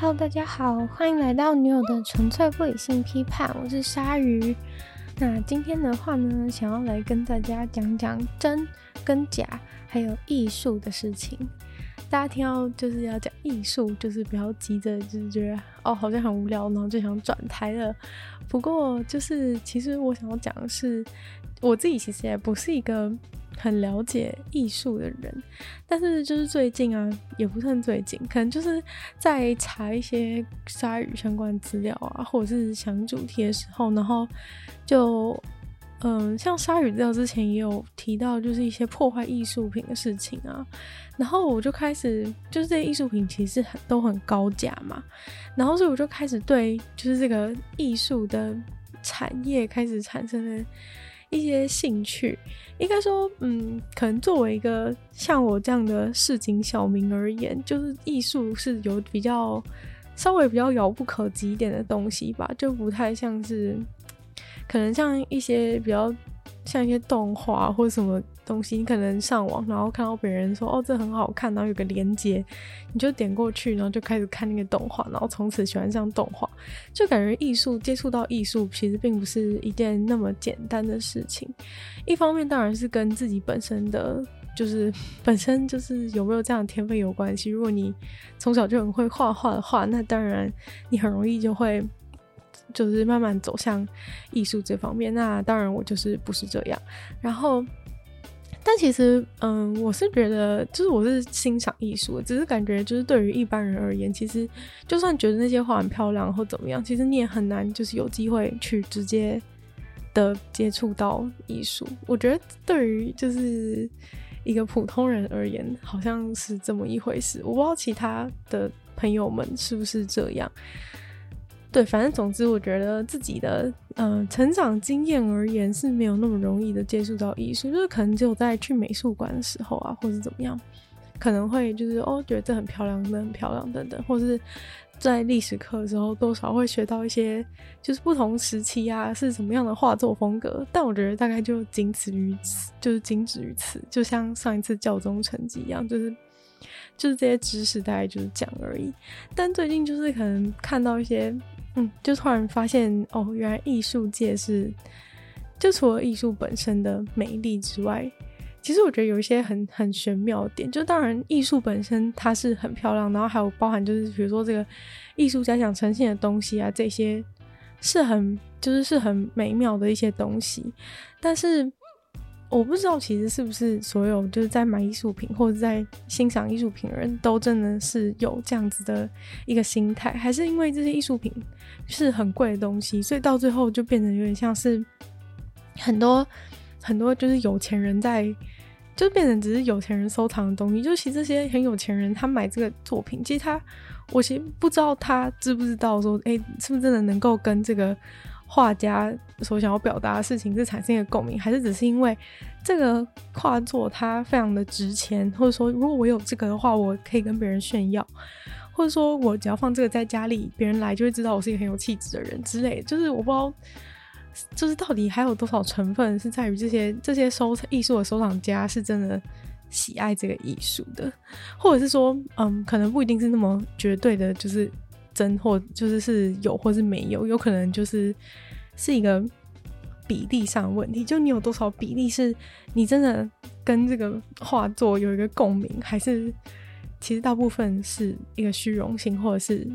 Hello，大家好，欢迎来到女友的纯粹不理性批判，我是鲨鱼。那今天的话呢，想要来跟大家讲讲真跟假，还有艺术的事情。大家听到就是要讲艺术，就是不要急着就是觉得哦，好像很无聊，然后就想转台了。不过就是其实我想要讲的是，我自己其实也不是一个。很了解艺术的人，但是就是最近啊，也不算最近，可能就是在查一些鲨鱼相关资料啊，或者是想主题的时候，然后就嗯，像鲨鱼资料之前也有提到，就是一些破坏艺术品的事情啊，然后我就开始就是这些艺术品其实很都很高价嘛，然后所以我就开始对就是这个艺术的产业开始产生了。一些兴趣，应该说，嗯，可能作为一个像我这样的市井小民而言，就是艺术是有比较稍微比较遥不可及一点的东西吧，就不太像是，可能像一些比较。像一些动画或者什么东西，你可能上网，然后看到别人说哦，这很好看，然后有个连接，你就点过去，然后就开始看那个动画，然后从此喜欢上动画，就感觉艺术接触到艺术其实并不是一件那么简单的事情。一方面当然是跟自己本身的就是本身就是有没有这样的天分有关系。如果你从小就很会画画的话，那当然你很容易就会。就是慢慢走向艺术这方面，那当然我就是不是这样。然后，但其实，嗯，我是觉得，就是我是欣赏艺术，只是感觉就是对于一般人而言，其实就算觉得那些画很漂亮或怎么样，其实你也很难就是有机会去直接的接触到艺术。我觉得对于就是一个普通人而言，好像是这么一回事。我不知道其他的朋友们是不是这样。对，反正总之，我觉得自己的呃成长经验而言是没有那么容易的接触到艺术，就是可能只有在去美术馆的时候啊，或者怎么样，可能会就是哦觉得这很漂亮，那很漂亮等等，或者是在历史课的时候多少会学到一些就是不同时期啊是什么样的画作风格，但我觉得大概就仅此于此，就是仅止于此，就像上一次教宗成绩一样，就是。就是这些知识大概就是讲而已，但最近就是可能看到一些，嗯，就突然发现哦，原来艺术界是，就除了艺术本身的美丽之外，其实我觉得有一些很很玄妙的点。就当然艺术本身它是很漂亮，然后还有包含就是比如说这个艺术家想呈现的东西啊，这些是很就是是很美妙的一些东西，但是。我不知道，其实是不是所有就是在买艺术品或者在欣赏艺术品的人都真的是有这样子的一个心态，还是因为这些艺术品是很贵的东西，所以到最后就变成有点像是很多很多就是有钱人在，就变成只是有钱人收藏的东西。就其实这些很有钱人他买这个作品，其实他我其实不知道他知不知道说，哎，是不是真的能够跟这个。画家所想要表达的事情是产生一个共鸣，还是只是因为这个画作它非常的值钱，或者说如果我有这个的话，我可以跟别人炫耀，或者说我只要放这个在家里，别人来就会知道我是一个很有气质的人之类。就是我不知道，就是到底还有多少成分是在于这些这些收藏艺术的收藏家是真的喜爱这个艺术的，或者是说，嗯，可能不一定是那么绝对的，就是。真或就是是有或是没有，有可能就是是一个比例上的问题。就你有多少比例是你真的跟这个画作有一个共鸣，还是其实大部分是一个虚荣心，或者是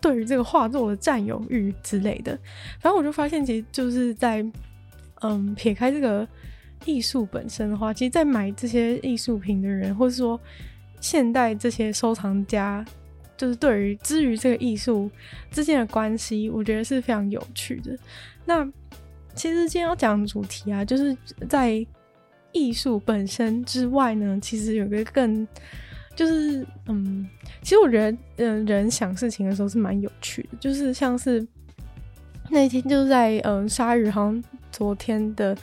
对于这个画作的占有欲之类的。反正我就发现，其实就是在嗯撇开这个艺术本身的话，其实，在买这些艺术品的人，或者说现代这些收藏家。就是对于之于这个艺术之间的关系，我觉得是非常有趣的。那其实今天要讲的主题啊，就是在艺术本身之外呢，其实有个更就是嗯，其实我觉得嗯，人想事情的时候是蛮有趣的。就是像是那天就是在嗯，鲨鱼好像昨天的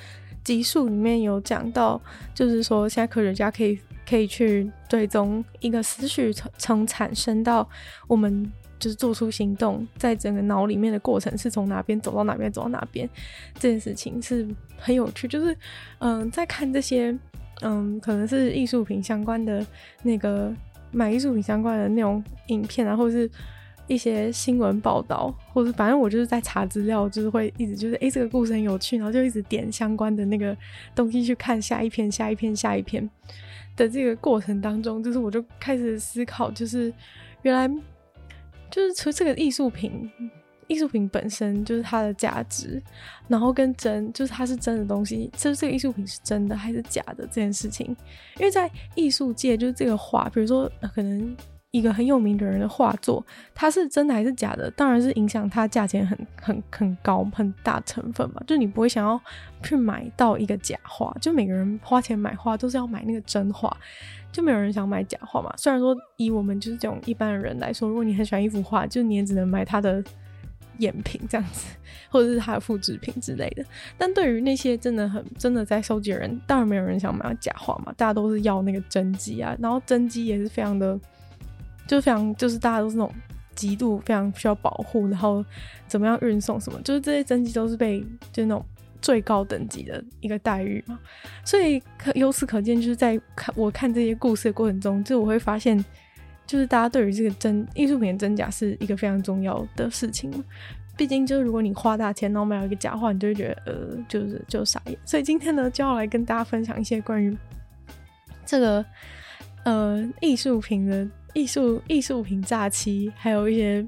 集数里面有讲到，就是说现在科学家可以。可以去追踪一个思绪从从产生到我们就是做出行动，在整个脑里面的过程是从哪边走到哪边走到哪边，这件事情是很有趣。就是嗯，在看这些嗯，可能是艺术品相关的那个买艺术品相关的那种影片啊，或者是一些新闻报道，或者反正我就是在查资料，就是会一直就是诶、这个故事很有趣，然后就一直点相关的那个东西去看下一篇、下一篇、下一篇的这个过程当中，就是我就开始思考，就是原来就是除这个艺术品，艺术品本身就是它的价值，然后跟真就是它是真的东西，就是这个艺术品是真的还是假的这件事情，因为在艺术界就是这个画，比如说可能。一个很有名的人的画作，它是真的还是假的？当然是影响它价钱很很很高很大成分嘛。就你不会想要去买到一个假画，就每个人花钱买画都是要买那个真画，就没有人想买假画嘛。虽然说以我们就是这种一般的人来说，如果你很喜欢一幅画，就你也只能买它的赝品这样子，或者是它的复制品之类的。但对于那些真的很真的在收集的人，当然没有人想买假画嘛，大家都是要那个真迹啊。然后真迹也是非常的。就非常，就是大家都是那种极度非常需要保护，然后怎么样运送什么，就是这些真迹都是被就那种最高等级的一个待遇嘛。所以可由此可见，就是在看我看这些故事的过程中，就我会发现，就是大家对于这个真艺术品的真假是一个非常重要的事情。毕竟就是如果你花大钱然后买了一个假画，你就会觉得呃，就是就傻眼。所以今天呢，就要来跟大家分享一些关于这个呃艺术品的。艺术艺术品诈欺，还有一些，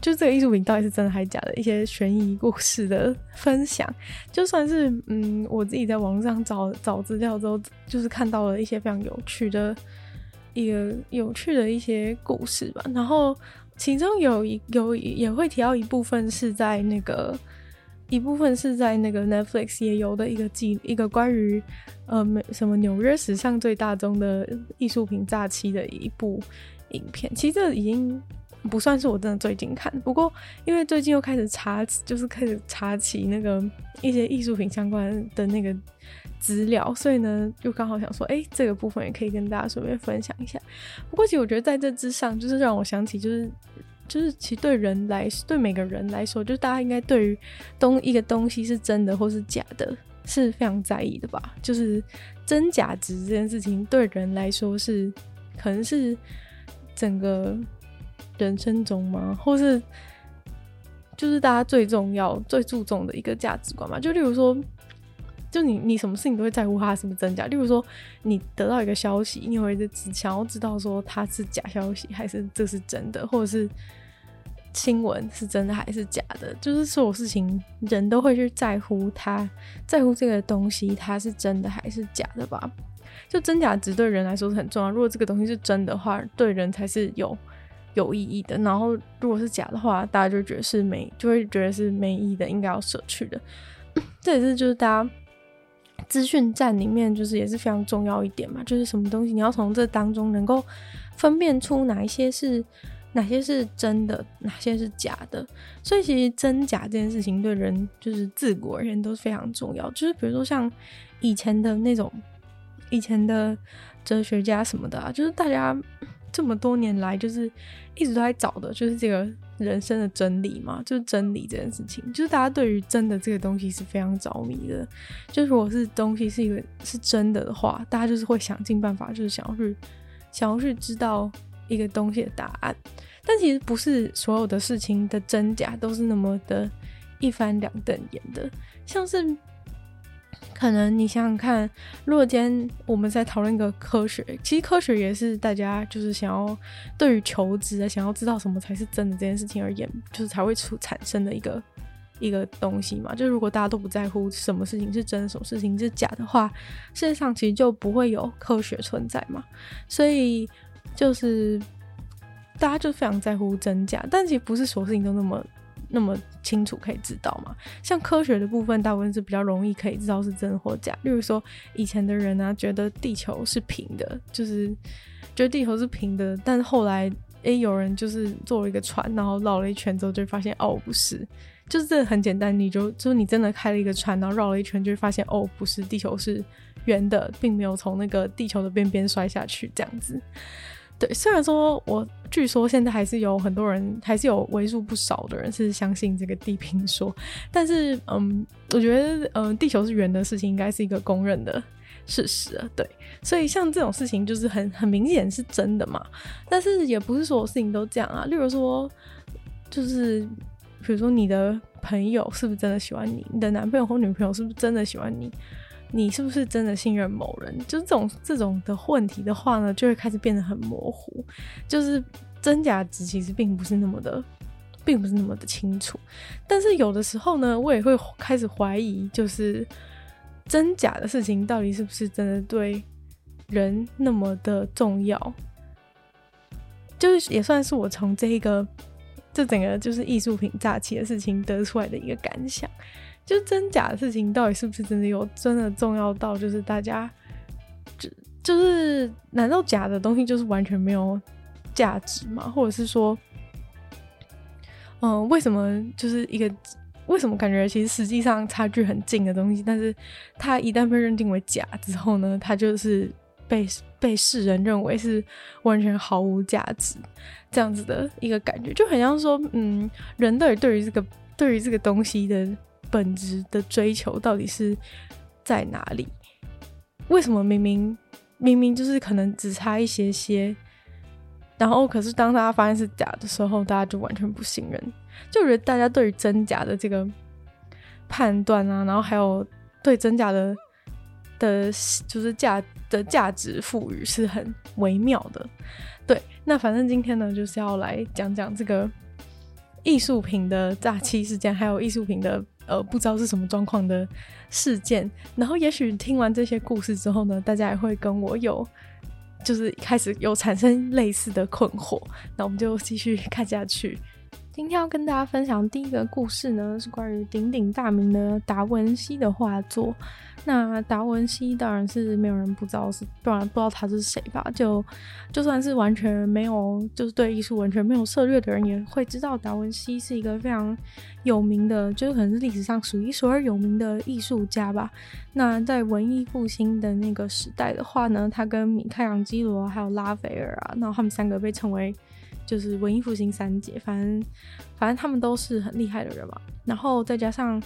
就这个艺术品到底是真的还是假的，一些悬疑故事的分享。就算是嗯，我自己在网上找找资料之后，就是看到了一些非常有趣的一个有趣的一些故事吧。然后其中有一有也会提到一部分是在那个。一部分是在那个 Netflix 也有的一个记一个关于呃什么纽约史上最大宗的艺术品诈欺的一部影片。其实这已经不算是我真的最近看，不过因为最近又开始查，就是开始查起那个一些艺术品相关的那个资料，所以呢就刚好想说，哎、这个部分也可以跟大家顺便分享一下。不过其实我觉得在这之上，就是让我想起就是。就是其实对人来，对每个人来说，就大家应该对于东一个东西是真的或是假的，是非常在意的吧？就是真假值这件事情，对人来说是可能是整个人生中吗？或是就是大家最重要、最注重的一个价值观嘛？就例如说，就你你什么事情都会在乎它是不是真假？例如说，你得到一个消息，你会只想要知道说它是假消息还是这是真的，或者是。新闻是真的还是假的？就是所有事情，人都会去在乎它，在乎这个东西它是真的还是假的吧？就真假值对人来说是很重要。如果这个东西是真的话，对人才是有有意义的。然后如果是假的话，大家就觉得是没，就会觉得是没意义的，应该要舍去的。这也是就是大家资讯站里面就是也是非常重要一点嘛。就是什么东西你要从这当中能够分辨出哪一些是。哪些是真的，哪些是假的？所以其实真假这件事情对人就是自古而言都是非常重要。就是比如说像以前的那种以前的哲学家什么的啊，就是大家这么多年来就是一直都在找的，就是这个人生的真理嘛，就是真理这件事情，就是大家对于真的这个东西是非常着迷的。就是如果是东西是一个是真的的话，大家就是会想尽办法，就是想要去想要去知道一个东西的答案。但其实不是所有的事情的真假都是那么的一翻两瞪眼的，像是可能你想想看，如果今天我们在讨论一个科学，其实科学也是大家就是想要对于求职啊，想要知道什么才是真的这件事情而言，就是才会出产生的一个一个东西嘛。就如果大家都不在乎什么事情是真，什么事情是假的话，世界上其实就不会有科学存在嘛。所以就是。大家就非常在乎真假，但其实不是所有事情都那么那么清楚可以知道嘛。像科学的部分，大部分是比较容易可以知道是真或假。例如说，以前的人啊，觉得地球是平的，就是觉得地球是平的，但是后来诶、有人就是坐了一个船，然后绕了一圈之后，就发现哦不是，就是这很简单，你就就是你真的开了一个船，然后绕了一圈，就会发现哦不是，地球是圆的，并没有从那个地球的边边摔下去这样子。对，虽然说我据说现在还是有很多人，还是有为数不少的人是相信这个地平说，但是嗯，我觉得嗯，地球是圆的事情应该是一个公认的事实了。对，所以像这种事情就是很很明显是真的嘛。但是也不是所有事情都这样啊。例如说，就是比如说你的朋友是不是真的喜欢你？你的男朋友或女朋友是不是真的喜欢你？你是不是真的信任某人？就是这种这种的问题的话呢，就会开始变得很模糊，就是真假值其实并不是那么的。并不是那么的清楚，但是有的时候呢，我也会开始怀疑，就是真假的事情到底是不是真的对人那么的重要？就是也算是我从这一个这整个就是艺术品诈欺的事情得出来的一个感想，就真假的事情到底是不是真的有真的重要到就是大家就就是难道假的东西就是完全没有价值吗？或者是说？嗯，为什么就是一个？为什么感觉其实实际上差距很近的东西，但是它一旦被认定为假之后呢，它就是被被世人认为是完全毫无价值这样子的一个感觉，就很像说，嗯，人到底对于这个对于这个东西的本质的追求到底是在哪里？为什么明明明明就是可能只差一些些？然后，可是当大家发现是假的时候，大家就完全不信任。就觉得大家对于真假的这个判断啊，然后还有对真假的的，就是价的价值赋予是很微妙的。对，那反正今天呢，就是要来讲讲这个艺术品的诈欺事件，还有艺术品的呃不知道是什么状况的事件。然后，也许听完这些故事之后呢，大家也会跟我有。就是开始有产生类似的困惑，那我们就继续看下去。今天要跟大家分享第一个故事呢，是关于鼎鼎大名的达文西的画作。那达文西当然是没有人不知道是，不然不知道他是谁吧？就就算是完全没有，就是对艺术完全没有涉猎的人，也会知道达文西是一个非常有名的，就是可能是历史上数一数二有名的艺术家吧。那在文艺复兴的那个时代的话呢，他跟米开朗基罗还有拉斐尔啊，然后他们三个被称为。就是文艺复兴三杰，反正反正他们都是很厉害的人嘛。然后再加上，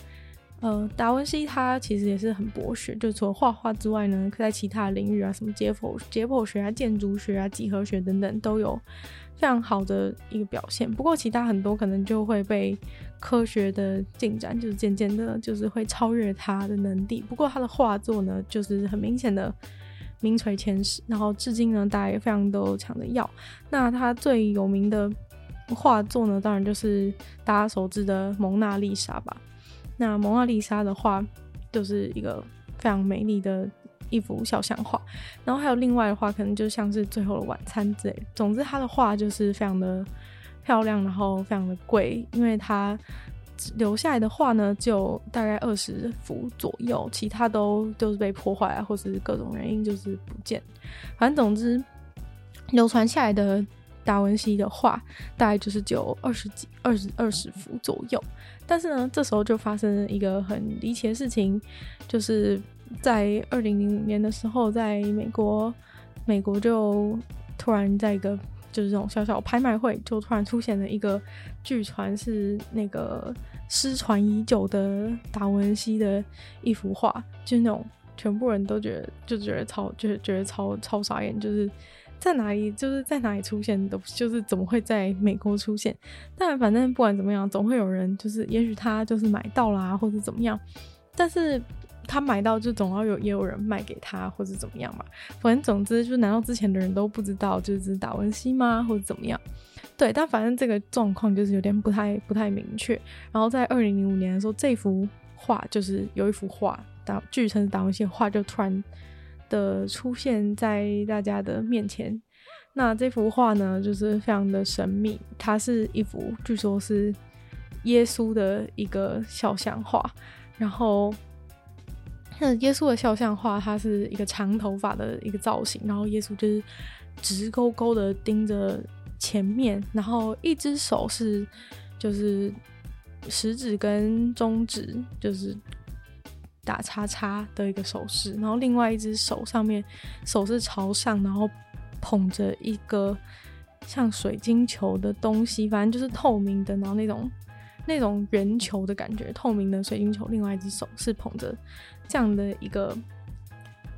呃，达文西他其实也是很博学，就除了画画之外呢，可在其他领域啊，什么解剖解剖学啊、建筑学啊、几何学等等，都有非常好的一个表现。不过其他很多可能就会被科学的进展，就是渐渐的，就是会超越他的能力。不过他的画作呢，就是很明显的。名垂千史，然后至今呢，大家也非常都抢着要。那他最有名的画作呢，当然就是大家熟知的《蒙娜丽莎》吧。那《蒙娜丽莎》的画就是一个非常美丽的一幅肖像画。然后还有另外的画，可能就像是《最后的晚餐》之类。总之，他的画就是非常的漂亮，然后非常的贵，因为他。留下来的画呢，就大概二十幅左右，其他都都是被破坏啊，或是各种原因就是不见。反正总之，流传下来的达文西的画大概就是只有二十几、二十二十幅左右。但是呢，这时候就发生了一个很离奇的事情，就是在二零零五年的时候，在美国，美国就突然在一个。就是这种小小拍卖会，就突然出现了一个，据传是那个失传已久的达文西的一幅画，就是那种全部人都觉得就觉得超，就是觉得超超傻眼，就是在哪里，就是在哪里出现的，就是怎么会在美国出现？但反正不管怎么样，总会有人就是，也许他就是买到啦，或者怎么样，但是。他买到就总要有也有人卖给他或者怎么样嘛，反正总之就难道之前的人都不知道就是达文西吗或者怎么样？对，但反正这个状况就是有点不太不太明确。然后在二零零五年的时候，这幅画就是有一幅画，达据称是达文西画就突然的出现在大家的面前。那这幅画呢，就是非常的神秘，它是一幅据说是耶稣的一个肖像画，然后。那耶稣的肖像画，它是一个长头发的一个造型，然后耶稣就是直勾勾的盯着前面，然后一只手是就是食指跟中指就是打叉叉的一个手势，然后另外一只手上面手是朝上，然后捧着一个像水晶球的东西，反正就是透明的，然后那种。那种圆球的感觉，透明的水晶球，另外一只手是捧着这样的一个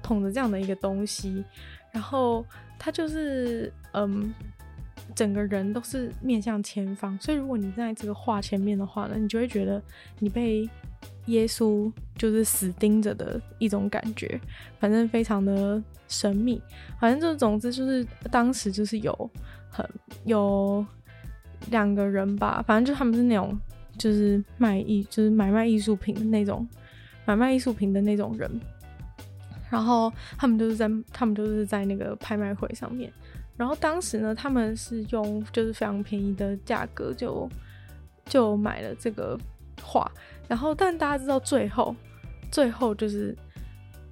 捧着这样的一个东西，然后他就是嗯，整个人都是面向前方，所以如果你在这个画前面的话呢，你就会觉得你被耶稣就是死盯着的一种感觉，反正非常的神秘。反正就总之就是当时就是有很有两个人吧，反正就他们是那种就是卖艺就是买卖艺术品的那种买卖艺术品的那种人。然后他们就是在他们就是在那个拍卖会上面，然后当时呢，他们是用就是非常便宜的价格就就买了这个画，然后但大家知道最后最后就是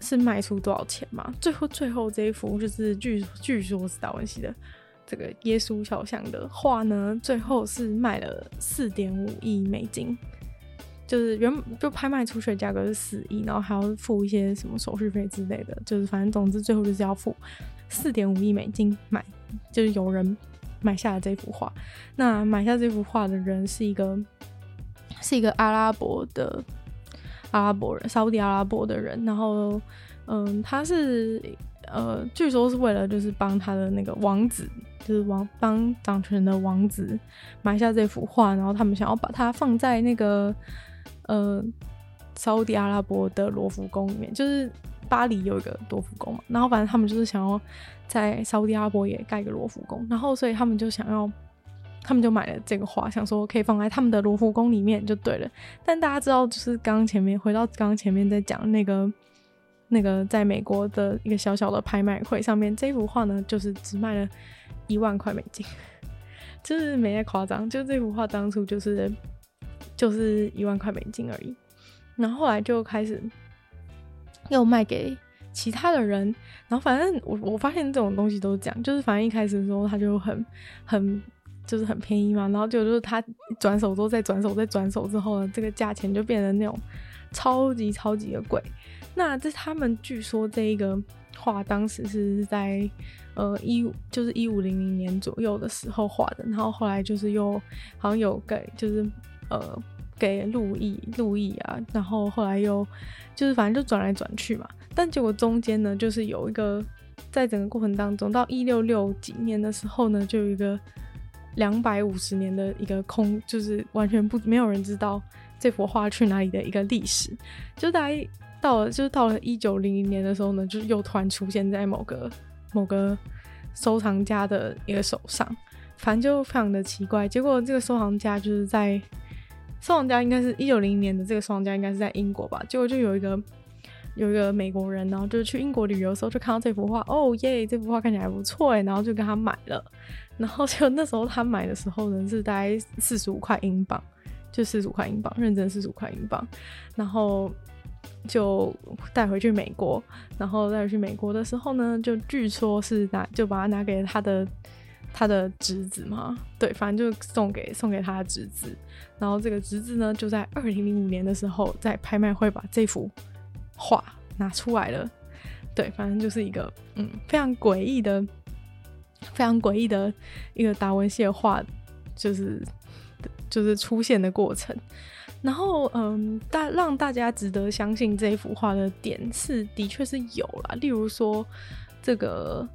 是卖出多少钱吗？最后最后这一幅就是据据说是达文西的这个耶稣肖像的画呢，最后是卖了四点五亿美金。就是原就拍卖出去的价格是四亿，然后还要付一些什么手续费之类的，就是反正总之最后就是要付四点五亿美金买，就是有人买下了这幅画。那买下这幅画的人是一个是一个阿拉伯的阿拉伯人，沙乌地阿拉伯的人。然后嗯，他是呃，据说是为了就是帮他的那个王子，就是王帮掌权的王子买下这幅画，然后他们想要把它放在那个。呃，沙乌地阿拉伯的罗浮宫里面，就是巴黎有一个罗浮宫嘛，然后反正他们就是想要在沙乌地阿拉伯也盖个罗浮宫，然后所以他们就想要，他们就买了这个画，想说可以放在他们的罗浮宫里面就对了。但大家知道，就是刚刚前面回到刚刚前面在讲那个那个在美国的一个小小的拍卖会上面，这幅画呢就是只卖了一万块美金，就是没太夸张，就这幅画当初就是。就是一万块美金而已，然后后来就开始又卖给其他的人，然后反正我我发现这种东西都是这样，就是反正一开始的时候他就很很就是很便宜嘛，然后就就是他转手之后再转手再转手之后呢，这个价钱就变成那种超级超级的贵。那这他们据说这一个画当时是在呃一就是一五零零年左右的时候画的，然后后来就是又好像有给就是。呃，给路易，路易啊，然后后来又就是反正就转来转去嘛，但结果中间呢，就是有一个在整个过程当中，到一六六几年的时候呢，就有一个两百五十年的一个空，就是完全不没有人知道这幅画去哪里的一个历史，就大概到了就是到了一九零零年的时候呢，就是又突然出现在某个某个收藏家的一个手上，反正就非常的奇怪，结果这个收藏家就是在。收藏家应该是一九零零年的这个收藏家应该是在英国吧，结果就有一个有一个美国人，然后就是去英国旅游的时候就看到这幅画，哦耶，这幅画看起来还不错诶，然后就跟他买了，然后就那时候他买的时候呢是大概四十五块英镑，就四十五块英镑，认真四十五块英镑，然后就带回去美国，然后带回去美国的时候呢，就据说是拿就把它拿给他的。他的侄子嘛，对，反正就送给送给他的侄子，然后这个侄子呢，就在二零零五年的时候，在拍卖会把这幅画拿出来了，对，反正就是一个嗯非常诡异的、非常诡异的一个达文西画，就是就是出现的过程，然后嗯大让大家值得相信这幅画的点是，的确是有啦，例如说这个。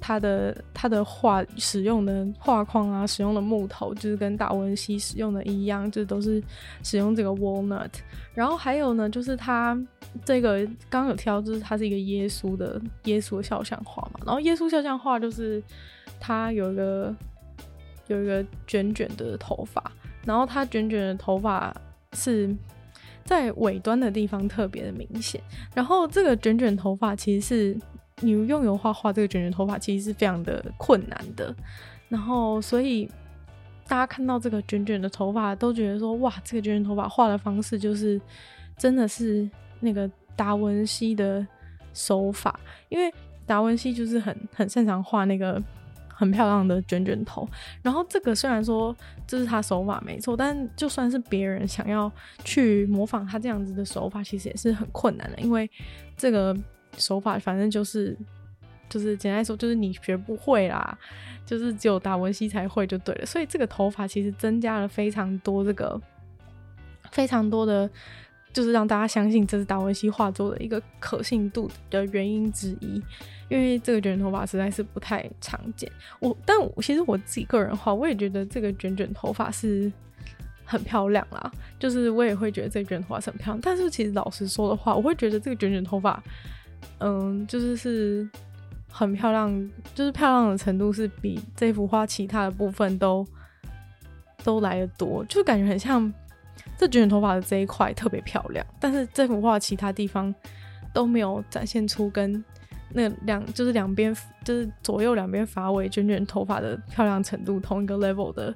他的他的画使用的画框啊，使用的木头就是跟达文西使用的一样，就都是使用这个 walnut。然后还有呢，就是他这个刚有提到，就是他是一个耶稣的耶稣的肖像画嘛。然后耶稣肖像画就是他有一个有一个卷卷的头发，然后他卷卷的头发是在尾端的地方特别的明显。然后这个卷卷头发其实是。你用油画画这个卷卷头发，其实是非常的困难的。然后，所以大家看到这个卷卷的头发，都觉得说：“哇，这个卷卷头发画的方式，就是真的是那个达文西的手法。”因为达文西就是很很擅长画那个很漂亮的卷卷头。然后，这个虽然说这是他手法没错，但就算是别人想要去模仿他这样子的手法，其实也是很困难的，因为这个。手法反正就是，就是简单说，就是你学不会啦，就是只有达文西才会就对了。所以这个头发其实增加了非常多这个非常多的就是让大家相信这是达文西画作的一个可信度的原因之一，因为这个卷头发实在是不太常见。我，但我其实我自己个人的话，我也觉得这个卷卷头发是很漂亮啦。就是我也会觉得这卷头发是很漂亮，但是其实老实说的话，我会觉得这个卷卷头发，嗯，就是是很漂亮，就是漂亮的程度是比这幅画其他的部分都都来得多，就感觉很像。这卷卷头发的这一块特别漂亮，但是这幅画其他地方都没有展现出跟那两就是两边就是左右两边发尾卷卷头发的漂亮程度同一个 level 的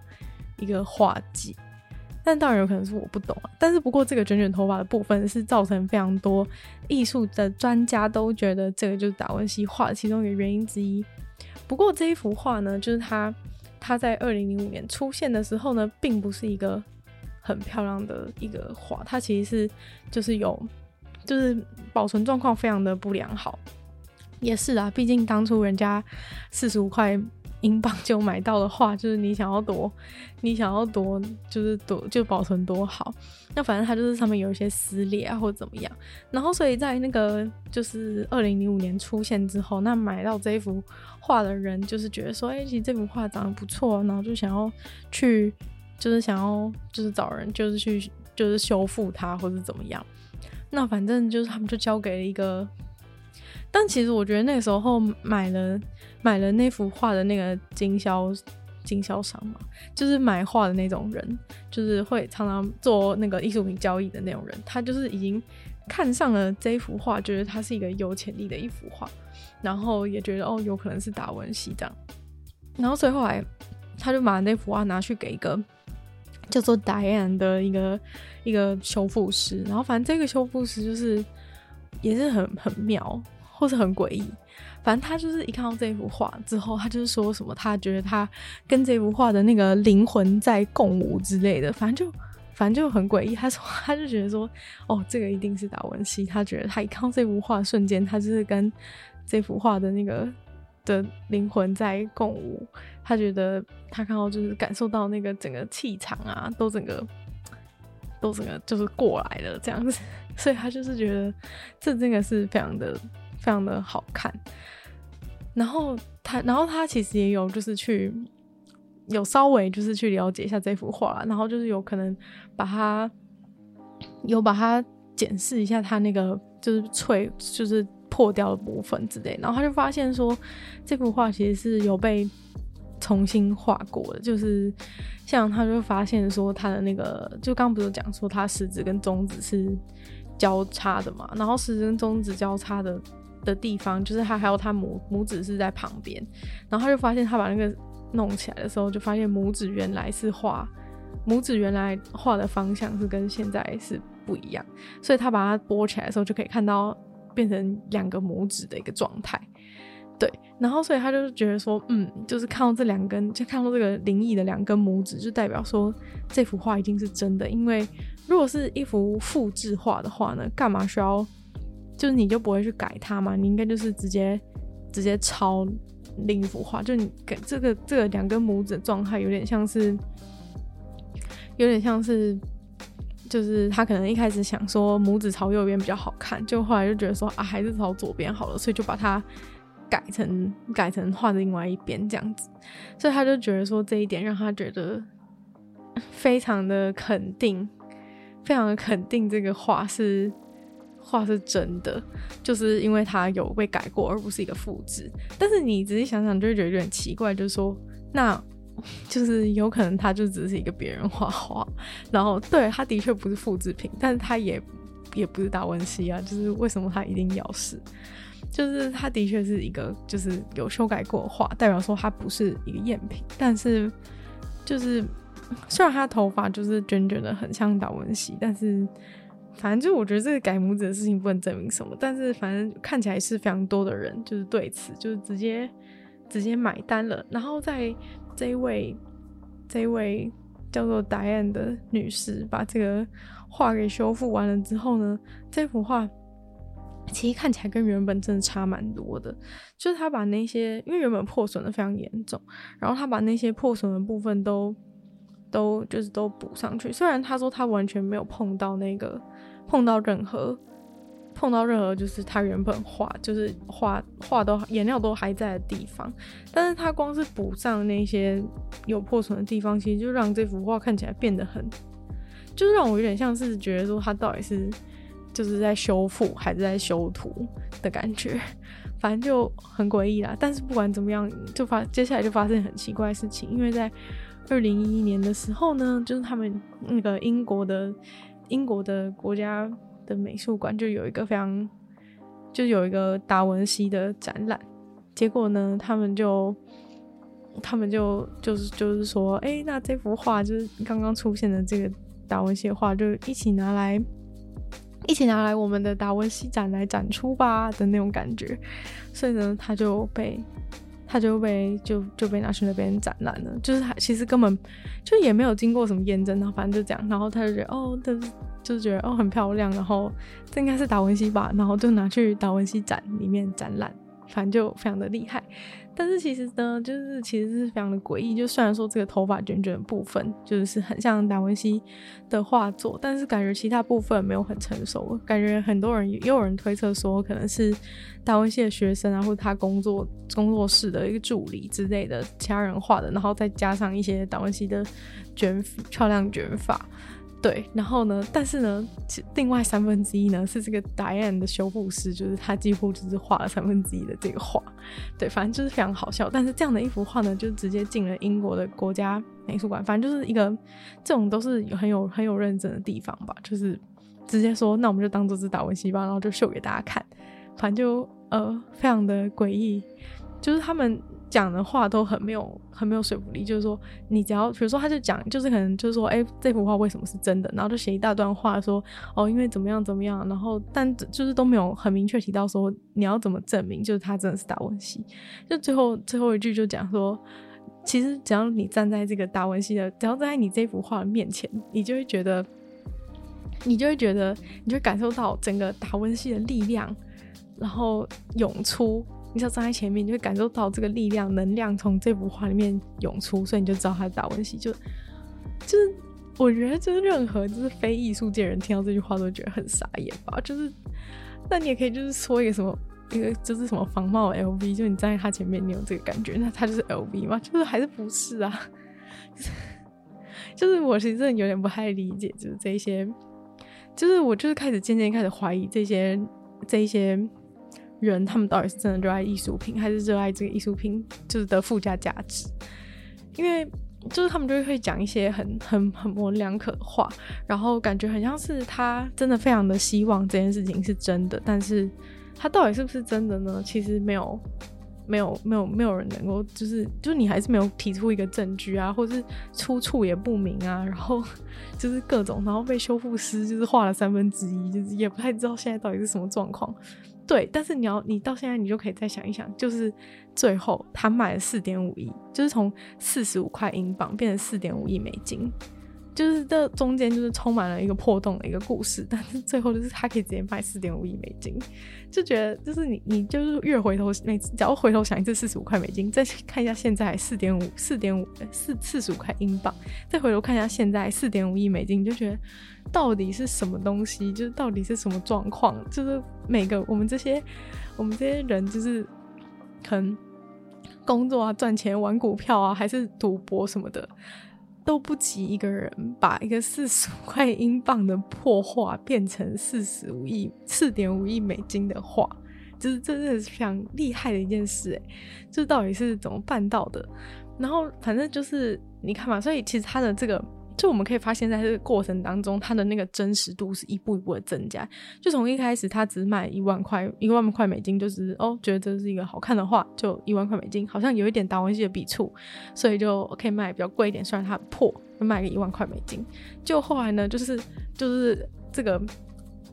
一个画技。但当然有可能是我不懂啊。但是不过这个卷卷头发的部分是造成非常多艺术的专家都觉得这个就是达文西画的其中一个原因之一。不过这一幅画呢，就是它它在二零零五年出现的时候呢，并不是一个。很漂亮的一个画，它其实是就是有，就是保存状况非常的不良好，也是啊，毕竟当初人家四十五块英镑就买到的画，就是你想要多，你想要多，就是多就保存多好，那反正它就是上面有一些撕裂啊或者怎么样，然后所以在那个就是二零零五年出现之后，那买到这幅画的人就是觉得说，哎、其实这幅画长得不错，然后就想要去。就是想要，就是找人，就是去，就是修复它，或者怎么样。那反正就是他们就交给了一个，但其实我觉得那时候买了买了那幅画的那个经销经销商嘛，就是买画的那种人，就是会常常做那个艺术品交易的那种人，他就是已经看上了这幅画，觉得它是一个有潜力的一幅画，然后也觉得哦，有可能是达文西这样。然后所以后来他就把那幅画拿去给一个。叫做 Diane 的一个一个修复师，然后反正这个修复师就是也是很很妙，或是很诡异。反正他就是一看到这幅画之后，他就是说什么，他觉得他跟这幅画的那个灵魂在共舞之类的，反正就反正就很诡异。他说他就觉得说，哦，这个一定是达文西。他觉得他一看到这幅画瞬间，他就是跟这幅画的那个。的灵魂在共舞，他觉得他看到就是感受到那个整个气场啊，都整个都整个就是过来了这样子，所以他就是觉得这真的是非常的非常的好看。然后他，然后他其实也有就是去有稍微就是去了解一下这幅画，然后就是有可能把它有把它检视一下，他那个就是脆就是。破掉的部分之类，然后他就发现说，这幅画其实是有被重新画过的，就是像他就发现说，他的那个就刚不是讲说，他食指跟中指是交叉的嘛，然后食指跟中指交叉的的地方，就是他还有他拇拇指是在旁边，然后他就发现他把那个弄起来的时候，就发现拇指原来是画拇指原来画的方向是跟现在是不一样，所以他把它拨起来的时候就可以看到。变成两个拇指的一个状态，对，然后所以他就觉得说，嗯，就是看到这两根，就看到这个灵异的两根拇指，就代表说这幅画一定是真的。因为如果是一幅复制画的话呢，干嘛需要，就是你就不会去改它嘛？你应该就是直接直接抄另一幅画，就你给这个这个两根拇指的状态有点像是，有点像是。就是他可能一开始想说拇指朝右边比较好看，就后来就觉得说啊，还是朝左边好了，所以就把它改成改成画的另外一边这样子，所以他就觉得说这一点让他觉得非常的肯定，非常的肯定这个画是画是真的，就是因为他有被改过，而不是一个复制。但是你仔细想想，就会觉得有点奇怪，就是说那。就是有可能他就只是一个别人画画，然后对，他的确不是复制品，但是他也也不是达文西啊。就是为什么他一定要是？就是他的确是一个就是有修改过画，代表说他不是一个赝品。但是就是虽然他头发就是卷卷的很像达文西，但是反正就我觉得这个改拇指的事情不能证明什么。但是反正看起来是非常多的人就是对此就是直接直接买单了，然后在。这位，这位叫做 Diane 的女士，把这个画给修复完了之后呢，这幅画其实看起来跟原本真的差蛮多的。就是他把那些，因为原本破损的非常严重，然后他把那些破损的部分都都就是都补上去。虽然他说他完全没有碰到那个碰到任何碰到任何就是他原本画就是画画都颜料都还在的地方，但是他光是补上那些有破损的地方，其实就让这幅画看起来变得很，就是让我有点像是觉得说他到底是就是在修复还是在修图的感觉。反正就很诡异啦，但是不管怎么样，就发接下来就发生很奇怪的事情，因为在二零一一年的时候呢，就是他们那个英国的英国的国家美术馆就有一个非常就有一个达文西的展览，结果呢，他们就他们就就是就是说，哎、那这幅画就是刚刚出现的这个达文西画，就一起拿来。一起拿来我们的达文西展来展出吧的那种感觉，所以呢，他就被他就被就就被拿去那边展览了。就是他其实根本就也没有经过什么验证，然后反正就这样，然后他就觉得哦，就是就是觉得哦很漂亮，然后这应该是达文西吧，然后就拿去达文西展里面展览，反正就非常的厉害。但是其实呢，就是其实是非常的诡异。就虽然说这个头发卷卷的部分就是很像达文西的画作，但是感觉其他部分没有很成熟。感觉很多人也有人推测说，可能是达文西的学生啊，或者他工作工作室的一个助理之类的其他人画的，然后再加上一些达文西的卷漂亮卷发。对，然后呢？但是呢，其另外三分之一呢是这个 Diane 的修复师，就是他几乎就是画了三分之一的这个画。对，反正就是非常好笑。但是这样的一幅画呢，就直接进了英国的国家美术馆。反正就是一个这种都是很有很有认真的地方吧，就是直接说，那我们就当做是达文西吧，然后就秀给大家看。反正就呃非常的诡异，就是他们。讲的话都很没有很没有说服力，就是说你只要比如说他就讲，就是可能就是说，哎、这幅画为什么是真的？然后就写一大段话说，哦，因为怎么样怎么样，然后但就是都没有很明确提到说你要怎么证明，就是他真的是达文西。就最后最后一句就讲说，其实只要你站在这个达文西的，只要站在你这幅画的面前，你就会觉得，你就会觉得，你就会感受到整个达文西的力量，然后涌出。你只要站在前面，你就会感受到这个力量、能量从这幅画里面涌出，所以你就知道它是达文西。就就是，我觉得就是任何就是非艺术界人听到这句话都觉得很傻眼吧。就是，那你也可以就是说一个什么，一个就是什么仿冒 LV，就你站在他前面，你有这个感觉，那他就是 LV 吗？就是还是不是啊？就是，就是我其实真的有点不太理解，就是这些，就是我就是开始渐渐开始怀疑这些这一些。人他们到底是真的热爱艺术品，还是热爱这个艺术品就是的附加价值？因为就是他们就会讲一些很 很很模棱两可的话，然后感觉很像是他真的非常的希望这件事情是真的，但是他到底是不是真的呢？其实没有没有没有没有人能够就是就是你还是没有提出一个证据啊，或是出处也不明啊，然后就是各种，然后被修复师就是画了三分之一，就是也不太知道现在到底是什么状况。对，但是你要，你到现在你就可以再想一想，就是最后他卖了四点五亿，就是从四十五块英镑变成四点五亿美金，就是这中间就是充满了一个破洞的一个故事，但是最后就是他可以直接卖四点五亿美金，就觉得就是你你就是越回头每次只要回头想一次四十五块美金，再看一下现在四点五四点五四四十五块英镑，再回头看一下现在四点五亿美金，你就觉得。到底是什么东西？就是到底是什么状况？就是每个我们这些我们这些人，就是可能工作啊、赚钱、玩股票啊，还是赌博什么的，都不及一个人把一个四十块英镑的破画变成四十五亿、四点五亿美金的画，就是真的是非常厉害的一件事诶！这到底是怎么办到的？然后反正就是你看嘛，所以其实他的这个。就我们可以发现，在这个过程当中，它的那个真实度是一步一步的增加。就从一开始，他只卖一万块，一万块美金，就是哦，觉得这是一个好看的画，就一万块美金，好像有一点达文西的笔触，所以就可以卖比较贵一点。虽然它很破，就卖个一万块美金。就后来呢，就是就是这个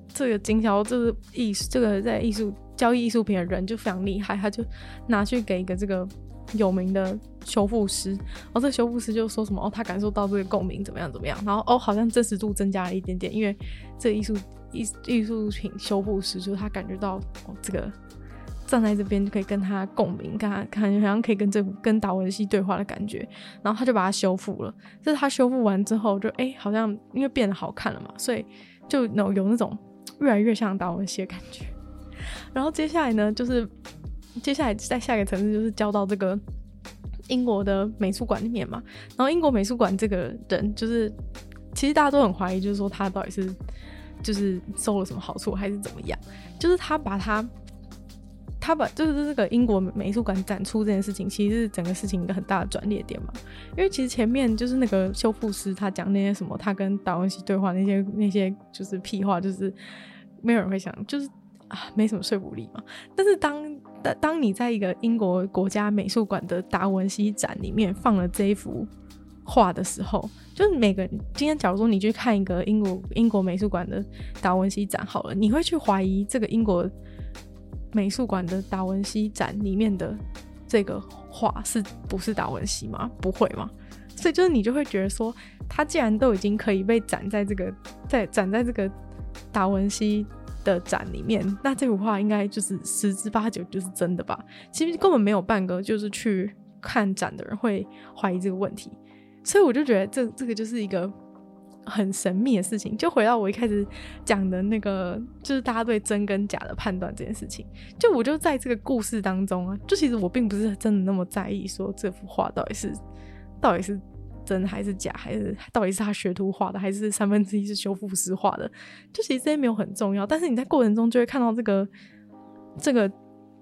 这个经销，这个艺术，这个在艺术交易艺术品的人就非常厉害，他就拿去给一个这个。有名的修复师，然后这修复师就说什么哦，他感受到这个共鸣怎么样怎么样，然后哦，好像真实度增加了一点点，因为这艺术艺艺术品修复师就是他感觉到哦，这个站在这边就可以跟他共鸣，跟他看好像可以跟这跟达文西对话的感觉，然后他就把它修复了。就是他修复完之后就，就、欸、哎，好像因为变得好看了嘛，所以就有有那种 越来越像达文西的感觉。然后接下来呢，就是接下来在下一个层次就是交到这个英国的美术馆里面嘛。然后英国美术馆这个人，就是其实大家都很怀疑，就是说他到底是就是收了什么好处还是怎么样？就是他把他。他把就是这个英国美术馆展出这件事情，其实是整个事情一个很大的转捩点嘛。因为其实前面就是那个修复师他讲那些什么，他跟达文西对话那些那些就是屁话，就是没有人会想，就是啊没什么说服力嘛。但是当当当你在一个英国国家美术馆的达文西展里面放了这一幅画的时候，就是每个人今天假如说你去看一个英国英国美术馆的达文西展好了，你会去怀疑这个英国。美术馆的达文西展里面的这个画是不是达文西吗？不会吗？所以就是你就会觉得说，他既然都已经可以被展在这个在展在这个达文西的展里面，那这幅画应该就是十之八九就是真的吧？其实根本没有半个就是去看展的人会怀疑这个问题，所以我就觉得这这个就是一个。很神秘的事情，就回到我一开始讲的那个，就是大家对真跟假的判断这件事情。就我就在这个故事当中啊，就其实我并不是真的那么在意说这幅画到底是到底是真还是假，还是到底是他学徒画的，还是三分之一是修复师画的。就其实这些没有很重要，但是你在过程中就会看到这个这个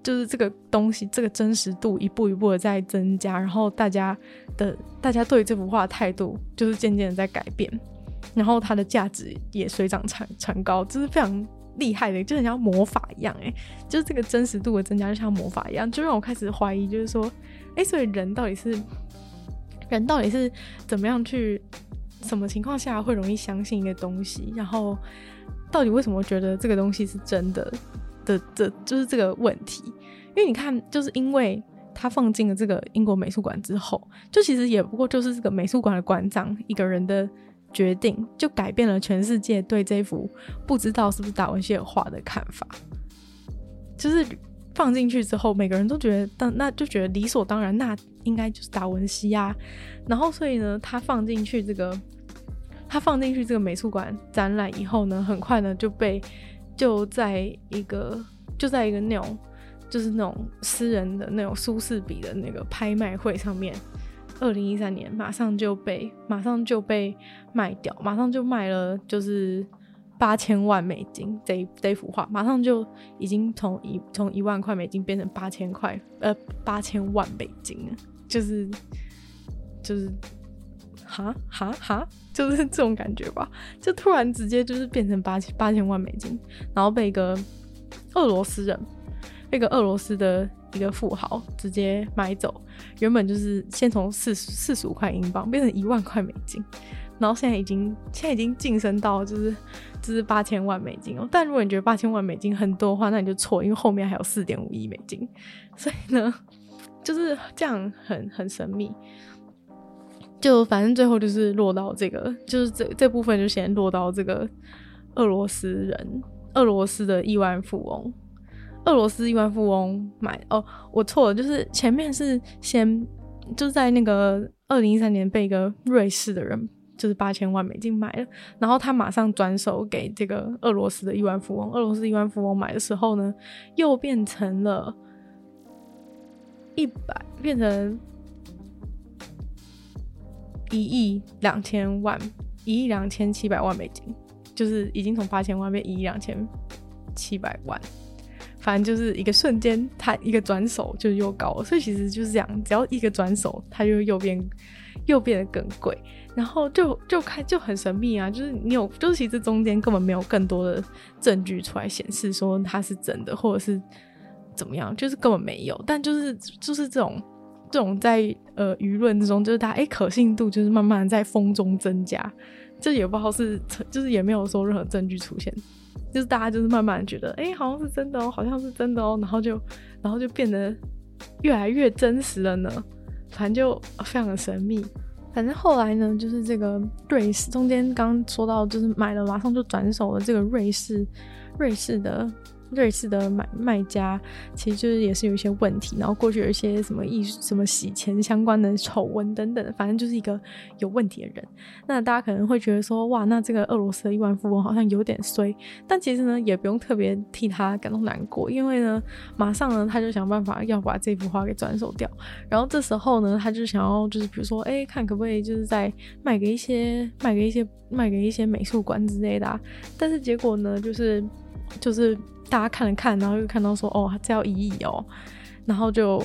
就是这个东西，这个真实度一步一步的在增加，然后大家的大家对这幅画的态度就是渐渐的在改变。然后它的价值也水涨船船高，这是非常厉害的，就很像魔法一样诶，就是这个真实度的增加就像魔法一样，就让我开始怀疑，就是说，哎，所以人到底是人到底是怎么样去什么情况下会容易相信一个东西？然后到底为什么觉得这个东西是真的的的，就是这个问题？因为你看，就是因为他放进了这个英国美术馆之后，就其实也不过就是这个美术馆的馆长一个人的。决定就改变了全世界对这幅不知道是不是达文西的画的看法，就是放进去之后，每个人都觉得，当那就觉得理所当然，那应该就是达文西啊。然后，所以呢，他放进去这个，他放进去这个美术馆展览以后呢，很快呢就被就在一个就在一个那种就是那种私人的那种苏士比的那个拍卖会上面。二零一三年，马上就被马上就被卖掉，马上就卖了，就是八千万美金。这这幅画马上就已经从一从一万块美金变成八千块，呃，八千万美金了，就是就是哈哈哈，就是 这种感觉吧，就突然直接就是变成八千八千万美金，然后被一个俄罗斯人，那个俄罗斯的。一个富豪直接买走，原本就是先从四四十五块英镑变成一万块美金，然后现在已经现在已经晋升到就是就是八千万美金哦。但如果你觉得八千万美金很多的话，那你就错，因为后面还有四点五亿美金，所以呢就是这样很很神秘。就反正最后就是落到这个，就是这这部分就先落到这个俄罗斯人，俄罗斯的亿万富翁。俄罗斯亿万富翁买哦，我错了，就是前面是先就是在那个二零一三年被一个瑞士的人就是八千万美金买了，然后他马上转手给这个俄罗斯的亿万富翁，俄罗斯亿万富翁买的时候呢，又变成了一百变成一亿两千万，一亿两千七百万美金，就是已经从八千万变一亿两千七百万。反正就是一个瞬间，他一个转手就又高了，所以其实就是这样，只要一个转手，他就又变又变得更贵，然后就就开就很神秘啊，就是你有，就是其实中间根本没有更多的证据出来显示说它是真的，或者是怎么样，就是根本没有，但就是就是这种这种在呃舆论之中，就是它哎可信度就是慢慢在风中增加，这也不好是 就是也没有说任何证据出现。就是大家就是慢慢觉得，哎、好像是真的哦，好像是真的哦，然后就，然后就变得越来越真实了呢。反正就非常的神秘。反正后来呢，就是这个瑞士中间刚说到，就是买了马上就转手了这个瑞士瑞士的瑞士的买卖家，其实就是也是有一些问题，然后过去有一些什么艺术、什么洗钱相关的丑闻等等，反正就是一个有问题的人。那大家可能会觉得说，哇，那这个俄罗斯的亿万富翁好像有点衰，但其实呢，也不用特别替他感到难过，因为呢，马上呢，他就想办法要把这幅画给转手掉。然后这时候呢，他就想要就是比如说，哎，看可不可以就是再卖给一些、卖给一些、卖给一些美术馆之类的啊。但是结果呢，就是就是。大家看了看，然后又看到说，哦，这要一亿哦，然后就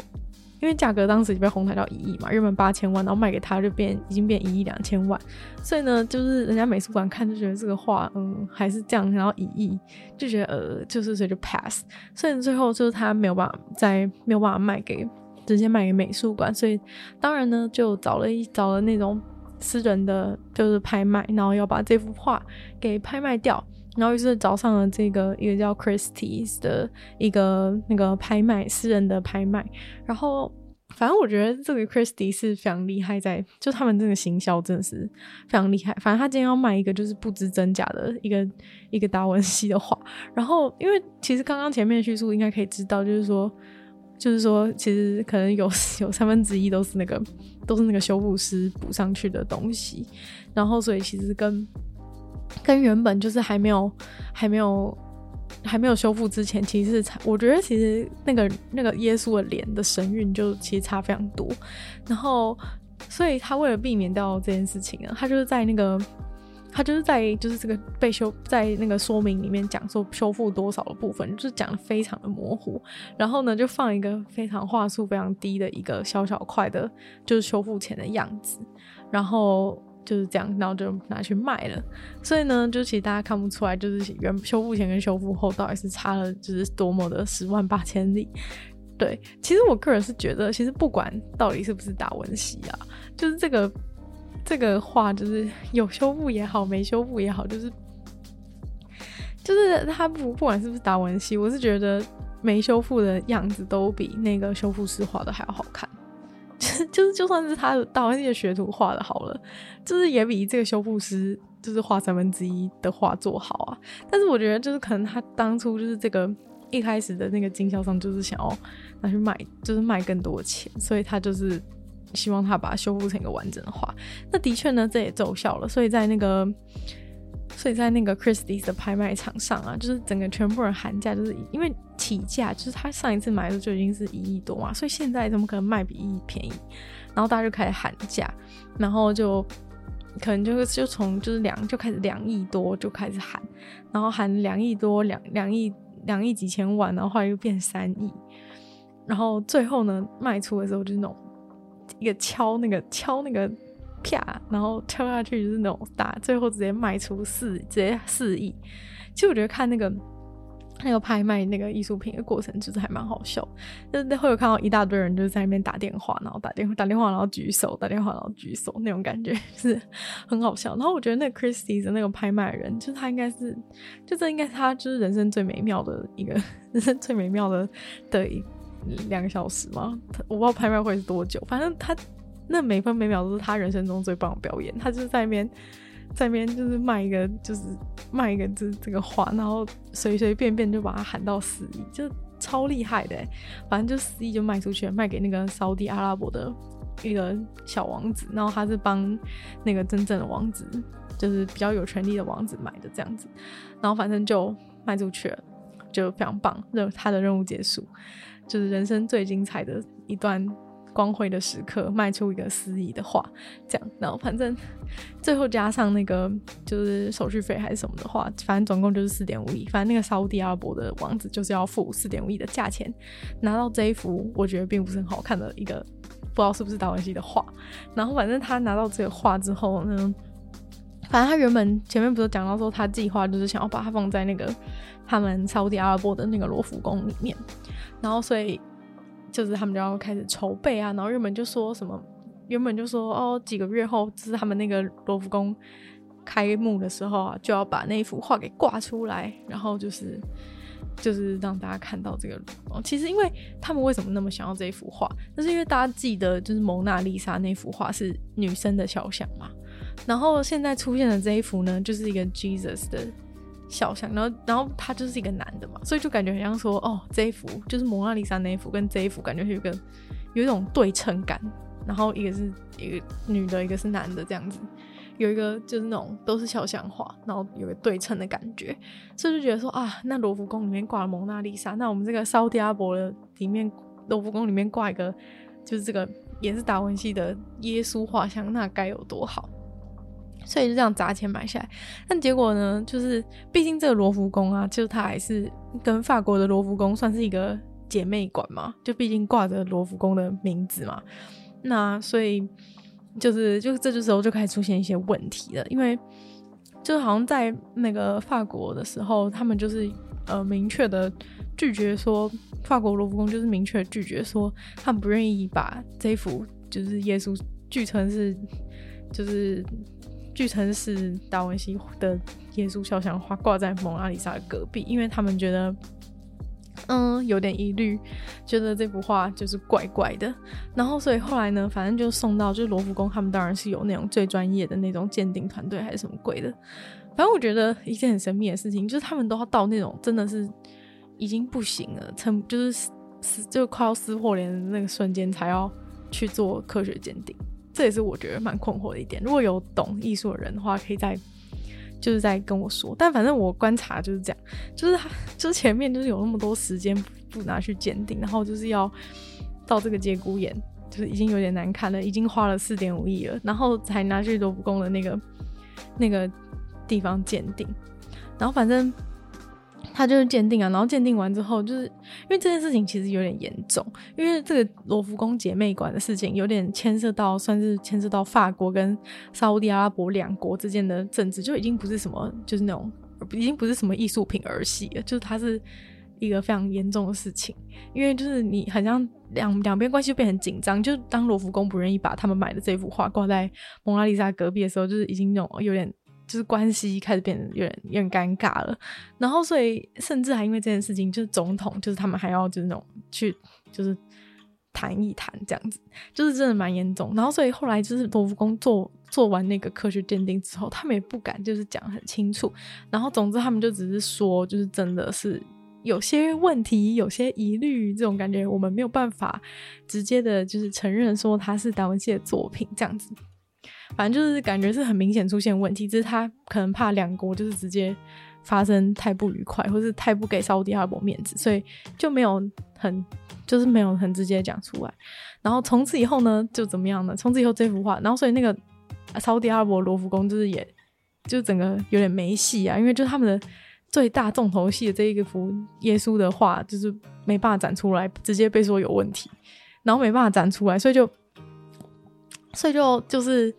因为价格当时就被哄抬到一亿嘛，原本八千万，然后卖给他就变已经变一亿两千万，所以呢，就是人家美术馆看就觉得这个画，嗯，还是这样，然后一亿就觉得呃，就是所以就 pass，所以最后就是他没有办法再没有办法卖给直接卖给美术馆，所以当然呢就找了一找了那种私人的就是拍卖，然后要把这幅画给拍卖掉。然后于是找上了这个一个叫 Christie's 的一个那个拍卖私人的拍卖，然后反正我觉得这个 Christie 是非常厉害在，就他们这个行销真的是非常厉害。反正他今天要卖一个就是不知真假的一个一个达文西的画，然后因为其实刚刚前面叙述应该可以知道，就是说就是说其实可能有 有三分之一都是那个都是那个修复师补上去的东西，然后所以其实跟跟原本就是还没有、还没有、还没有修复之前，其实是差，我觉得其实那个那个耶稣的脸的神韵就其实差非常多。然后，所以他为了避免掉这件事情啊，他就是在那个他就是在就是这个被修在那个说明里面讲说修复多少的部分，就是讲得非常的模糊。然后呢，就放一个非常画素非常低的一个小小块的，就是修复前的样子。然后。就是这样，然后就拿去卖了。所以呢，就其实大家看不出来，就是原修复前跟修复后到底是差了，就是多么的十万八千里。对，其实我个人是觉得，其实不管到底是不是达文西啊，就是这个这个画，就是有修复也好，没修复也好，就是就是他不不管是不是达文西，我是觉得没修复的样子都比那个修复师画的还要好看。就是就算是他的达文西的学徒画的好了，就是也比这个修复师就是画三分之一的画作好啊。但是我觉得就是可能他当初就是这个一开始的那个经销商就是想要拿去卖，就是卖更多钱，所以他就是希望他把它修复成一个完整的画。那的确呢，这也奏效了。所以在那个。所以在那个 Christie 的拍卖场上啊，就是整个全部人喊价，就是因为起价，就是他上一次买的就已经是一亿多嘛，所以现在怎么可能卖比一亿便宜？然后大家就开始喊价，然后就可能就就从就是两就开始两亿多就开始喊，然后喊两亿多两两亿两亿几千万，然后后来又变三亿，然后最后呢卖出的时候就是那种一个敲那个敲那个。啪，然后跳下去就是那种大，最后直接卖出四，直接四亿。其实我觉得看那个那个拍卖那个艺术品的过程，就是还蛮好笑。就是会有看到一大堆人就是在那边打电话，然后打电话打电话，然后举手打电话，然后举手那种感觉，是很好笑。然后我觉得那 Christie 的那个拍卖人，就是他应该是，就这应该是他就是人生最美妙的一个 人生最美妙的的一两个小时吗？我不知道拍卖会是多久，反正他。那每分每秒都是他人生中最棒的表演，他就是在那边，在那边就是卖一个，就是卖一个这这个画，然后随随便便就把它喊到四亿，就超厉害的，反正就四亿就卖出去，卖给那个沙地阿拉伯的一个小王子，然后他是帮那个真正的王子，就是比较有权力的王子买的这样子，然后反正就卖出去了，就非常棒，任他的任务结束，就是人生最精彩的一段。光辉的时刻，卖出一个四亿的画，这样，然后反正最后加上那个就是手续费还是什么的话，反正总共就是四点五亿。反正那个沙乌地阿拉伯的王子就是要付四点五亿的价钱拿到这一幅我觉得并不是很好看的一个不知道是不是达文西的画。然后反正他拿到这个画之后呢，反正他原本前面不是讲到说他计划就是想要把它放在那个他们沙乌地阿拉伯的那个罗浮宫里面，然后所以。就是他们就要开始筹备啊，然后原本就说什么，原本就说哦，几个月后就是他们那个罗浮宫开幕的时候啊，就要把那幅画给挂出来，然后就是就是让大家看到这个。其实因为他们为什么那么想要这一幅画，那是因为大家记得就是蒙娜丽莎那幅画是女生的肖像嘛，然后现在出现的这一幅呢，就是一个 Jesus 的肖像，然后然后他就是一个男的嘛，所以就感觉很像说，哦，这一幅就是蒙娜丽莎那一幅跟这一幅感觉是有个有一种对称感，然后一个是一个女的，一个是男的这样子，有一个就是那种都是肖像画，然后有个对称的感觉，所以就觉得说啊，那罗浮宫里面挂了蒙娜丽莎，那我们这个沙乌地阿伯的里面罗浮宫里面挂一个就是这个也是达文西的耶稣画像，那该有多好。所以就这样砸钱买下来，但结果呢，就是毕竟这个罗浮宫啊，就是它还是跟法国的罗浮宫算是一个姐妹馆嘛，就毕竟挂着罗浮宫的名字嘛。那所以就是就这时候就开始出现一些问题了，因为就好像在那个法国的时候，他们就是呃明确的拒绝说，法国罗浮宫就是明确拒绝说，他们不愿意把这幅就是耶稣据称是就是。据称是达文西的耶稣肖像画挂在蒙娜丽莎的隔壁，因为他们觉得，嗯，有点疑虑，觉得这幅画就是怪怪的。然后，所以后来呢，反正就送到就是罗浮宫，他们当然是有那种最专业的那种鉴定团队还是什么鬼的。反正我觉得一件很神秘的事情，就是他们都要到那种真的是已经不行了，成就是撕就快要撕破脸的那个瞬间，才要去做科学鉴定。这也是我觉得蛮困惑的一点。如果有懂艺术的人的话，可以再就是再跟我说。但反正我观察就是这样，就是他就是前面就是有那么多时间不拿去鉴定，然后就是要到这个节骨眼，就是已经有点难看了，已经花了四点五亿了，然后才拿去罗浮宫的那个那个地方鉴定，然后反正。他就是鉴定啊，然后鉴定完之后，就是因为这件事情其实有点严重，因为这个罗浮宫姐妹馆的事情有点牵涉到，算是牵涉到法国跟沙乌地阿拉伯两国之间的政治，就已经不是什么就是那种已经不是什么艺术品儿戏了，就是它是一个非常严重的事情，因为就是你好像两两边关系就变很紧张，就当罗浮宫不愿意把他们买的这幅画挂在蒙娜丽莎隔壁的时候，就是已经那种有点。就是关系开始变得有点有点尴尬了，然后所以甚至还因为这件事情，就是总统就是他们还要就是那种去就是谈一谈这样子，就是真的蛮严重。然后所以后来就是罗浮宫做做完那个科学鉴定之后，他们也不敢就是讲很清楚。然后总之他们就只是说，就是真的是有些问题，有些疑虑这种感觉，我们没有办法直接的就是承认说它是达文西的作品这样子。反正就是感觉是很明显出现问题，只是他可能怕两国就是直接发生太不愉快，或是太不给沙乌地阿伯面子，所以就没有很就是没有很直接讲出来。然后从此以后呢，就怎么样呢？从此以后这幅画，然后所以那个沙乌地阿伯罗浮宫就是也就整个有点没戏啊，因为就他们的最大重头戏的这一个幅耶稣的画就是没办法展出来，直接被说有问题，然后没办法展出来，所以就所以就就是。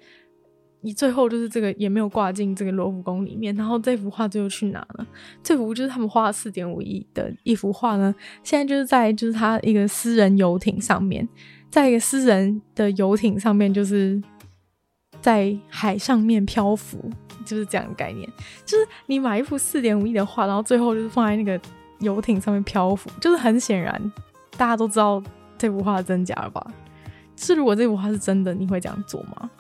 你最后就是这个也没有挂进这个罗浮宫里面，然后这幅画最后去哪了？这幅就是他们花了四点五亿的一幅画呢，现在就是在就是他一个私人游艇上面，在一个私人的游艇上面，就是在海上面漂浮，就是这样的概念。就是你买一幅四点五亿的画，然后最后就是放在那个游艇上面漂浮，就是很显然大家都知道这幅画是真假了吧？是如果这幅画是真的，你会这样做吗？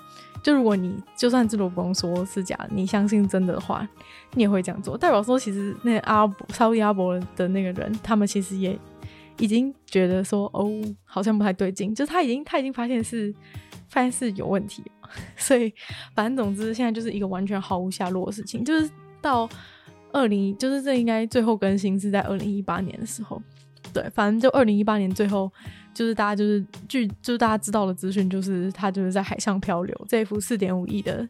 就如果你就算是罗浮宫说是假，你相信真的的话，你也会这样做。代表说，其实那阿拉伯、沙乌地阿伯的那个人，他们其实也已经觉得说，哦，好像不太对劲。就他已经他已经发现是发现是有问题，所以反正总之现在就是一个完全毫无下落的事情。就是到二零，就是这应该最后更新是在二零一八年的时候。对，反正就二零一八年最后。就是大家就是据就是大家知道的资讯，就是他就是在海上漂流。这幅四点五亿的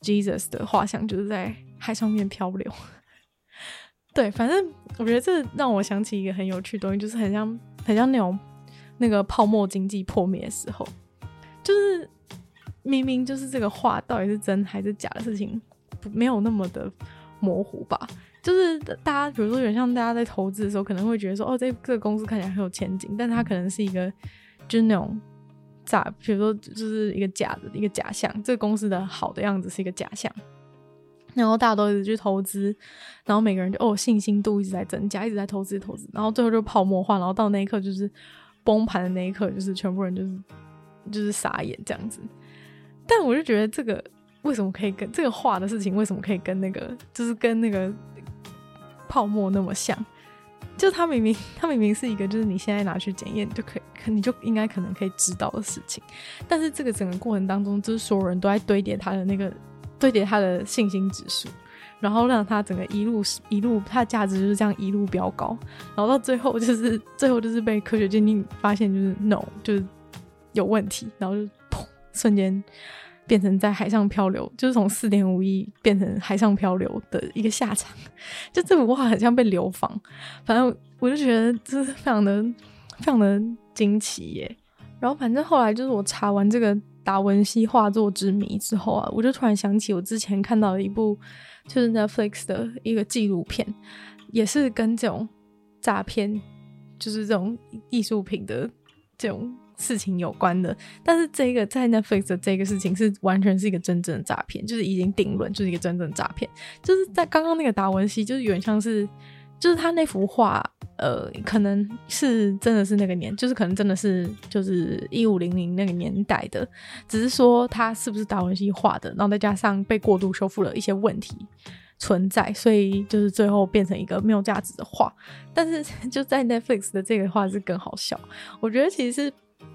Jesus 的画像就是在海上面漂流。对，反正我觉得这让我想起一个很有趣的东西，就是很像很像那种那个泡沫经济破灭的时候，就是明明就是这个画到底是真还是假的事情，没有那么的模糊吧。就是大家，比如说，有点像大家在投资的时候，可能会觉得说，哦，这这个公司看起来很有前景，但它可能是一个，就是那种假，比如说，就是一个假的一个假象。这个公司的好的样子是一个假象，然后大家都一直去投资，然后每个人就哦，信心度一直在增加，一直在投资投资，然后最后就泡沫化，然后到那一刻就是崩盘的那一刻，就是全部人就是就是傻眼这样子。但我就觉得这个为什么可以跟这个画的事情，为什么可以跟那个，就是跟那个。泡沫那么像。就它明明，它明明是一个，就是你现在拿去检验就可以，可你就应该可能可以知道的事情。但是这个整个过程当中，就是所有人都在堆叠他的那个，堆叠他的信心指数，然后让他整个一路一路，它的价值就是这样一路飙高，然后到最后就是最后就是被科学鉴定发现就是 no，就是有问题，然后就砰，瞬间。变成在海上漂流，就是从四点五亿变成海上漂流的一个下场，就这幅画很像被流放，反正我就觉得这是非常的、非常的惊奇耶。然后反正后来就是我查完这个达文西画作之谜之后啊，我就突然想起我之前看到的一部就是 Netflix 的一个纪录片，也是跟这种诈骗，就是这种艺术品的这种。事情有关的，但是这个在 Netflix 的这个事情是完全是一个真正的诈骗，就是已经定论，就是一个真正的诈骗。就是在刚刚那个达文西，就是有点像是，就是他那幅画，呃，可能是真的是那个年，就是可能真的是就是一五零零那个年代的，只是说他是不是达文西画的，然后再加上被过度修复了一些问题存在，所以就是最后变成一个没有价值的画。但是就在 Netflix 的这个画是更好笑，我觉得其实是。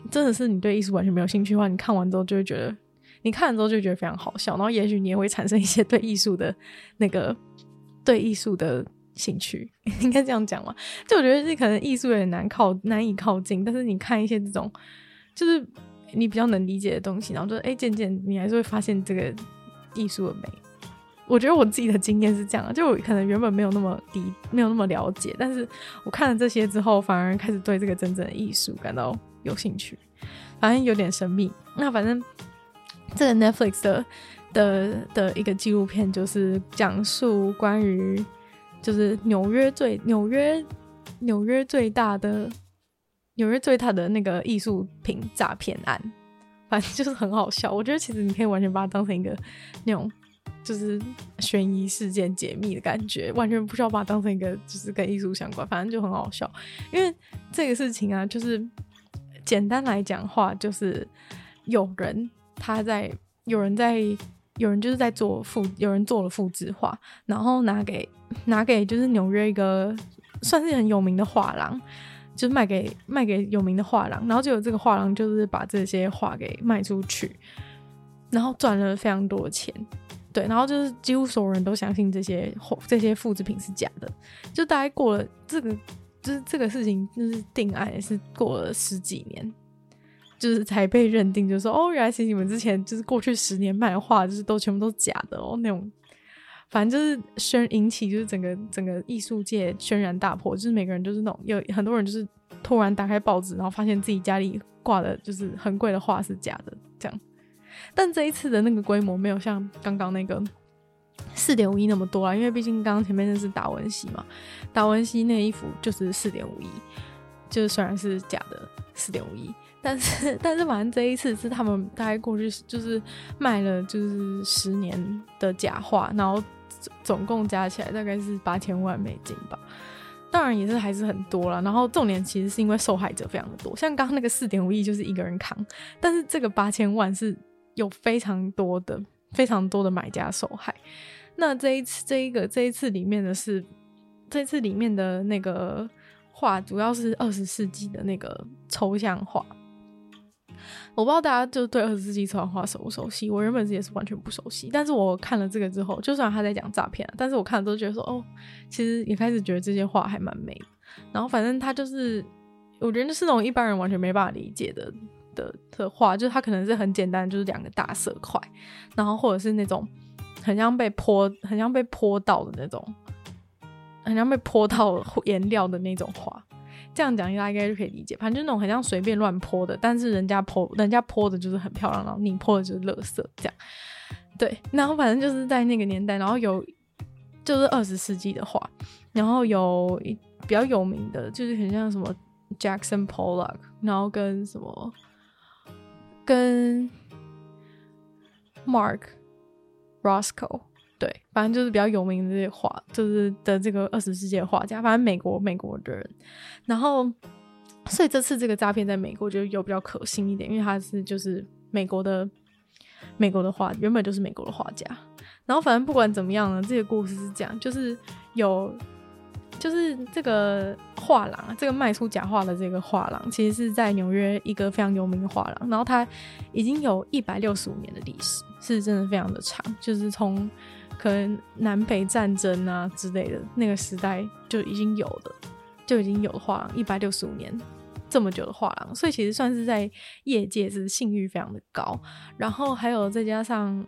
真的是你对艺术完全没有兴趣的话，你看完之后就会觉得，你看完之后就觉得非常好笑，然后也许你也会产生一些对艺术的那个 对艺术的兴趣，应该这样讲嘛？就我觉得这可能艺术有点难靠难以靠近，但是你看一些这种就是你比较能理解的东西，然后就哎渐渐你还是会发现这个艺术的美。我觉得我自己的经验是这样，就可能原本没有那么理没有那么了解，但是我看了这些之后，反而开始对这个真正的艺术感到。有兴趣，反正有点神秘。那反正这个 Netflix 的的的一个纪录片，就是讲述关于就是纽约最纽约纽约最大的纽约最大的那个艺术品诈骗案。反正就是很好笑。我觉得其实你可以完全把它当成一个那种就是悬疑事件解密的感觉，完全不需要把它当成一个就是跟艺术相关。反正就很好笑，因为这个事情啊，就是。简单来讲话，就是有人他在，有人在，有人就是在做复，有人做了复制画，然后拿给 拿给就是纽约一个算是很有名的画廊，就是卖给卖给有名的画廊，然后就有这个画廊就是把这些画给卖出去，然后赚了非常多的钱，对，然后就是几乎所有人都相信这些这些复制品是假的，就大概过了这个。就是这个事情，就是定案也是过了十几年，就是才被认定，就是说哦，原来是你们之前就是过去十年卖的画，就是都全部都是假的哦，那种，反正就是宣引起就是整个整个艺术界轩然大波，就是每个人就是那种有很多人就是突然打开报纸，然后发现自己家里挂的就是很贵的画是假的这样，但这一次的那个规模没有像刚刚那个。四点五亿那么多啊，因为毕竟刚刚前面那是达文西嘛，达文西那一幅就是四点五亿，就是虽然是假的四点五亿，但是 但是反正这一次是他们大概过去就是卖了就是十年的假画，然后总共加起来大概是八千万美金吧，当然也是还是很多了。然后重点其实是因为受害者非常的多，像刚刚那个四点五亿就是一个人扛，但是这个八千万是有非常多的。非常多的买家受害。那这一次，这一个这一次里面的是，这次里面的那个画，主要是二十世纪的那个抽象画。我不知道大家就对二十世纪抽象画熟不熟悉？我原本也是完全不熟悉，但是我看了这个之后，就算他在讲诈骗，但是我看了都觉得说，哦，其实也开始觉得这些画还蛮美的。然后反正他就是，我觉得是那种一般人完全没办法理解的。的的画，就是它可能是很简单，就是两个大色块，然后或者是那种很像被泼、很像被泼到的那种，很像被泼到颜料的那种画。这样讲大家应该就可以理解，反正就那种很像随便乱泼的，但是人家泼人家泼的就是很漂亮，然后你泼的就是垃圾这样。对，然后反正就是在那个年代，然后有就是二十世纪的画，然后有一比较有名的，就是很像什么 Jackson Pollock，然后跟什么。跟 Mark Roscoe 对，反正就是比较有名的这些画，就是的这个二十世纪的画家，反正美国美国的人。然后，所以这次这个诈骗在美国就有比较可信一点，因为他是就是美国的美国的画，原本就是美国的画家。然后，反正不管怎么样呢，这个故事是这样，就是有就是这个画廊，这个卖出假画的这个画廊，其实是在纽约一个非常有名的画廊，然后它已经有一百六十五年的历史，是真的非常的长，就是从可能南北战争啊之类的那个时代就已经有的，就已经有的画廊，一百六十五年。这么久的画廊，所以其实算是在业界是信誉非常的高。然后还有再加上，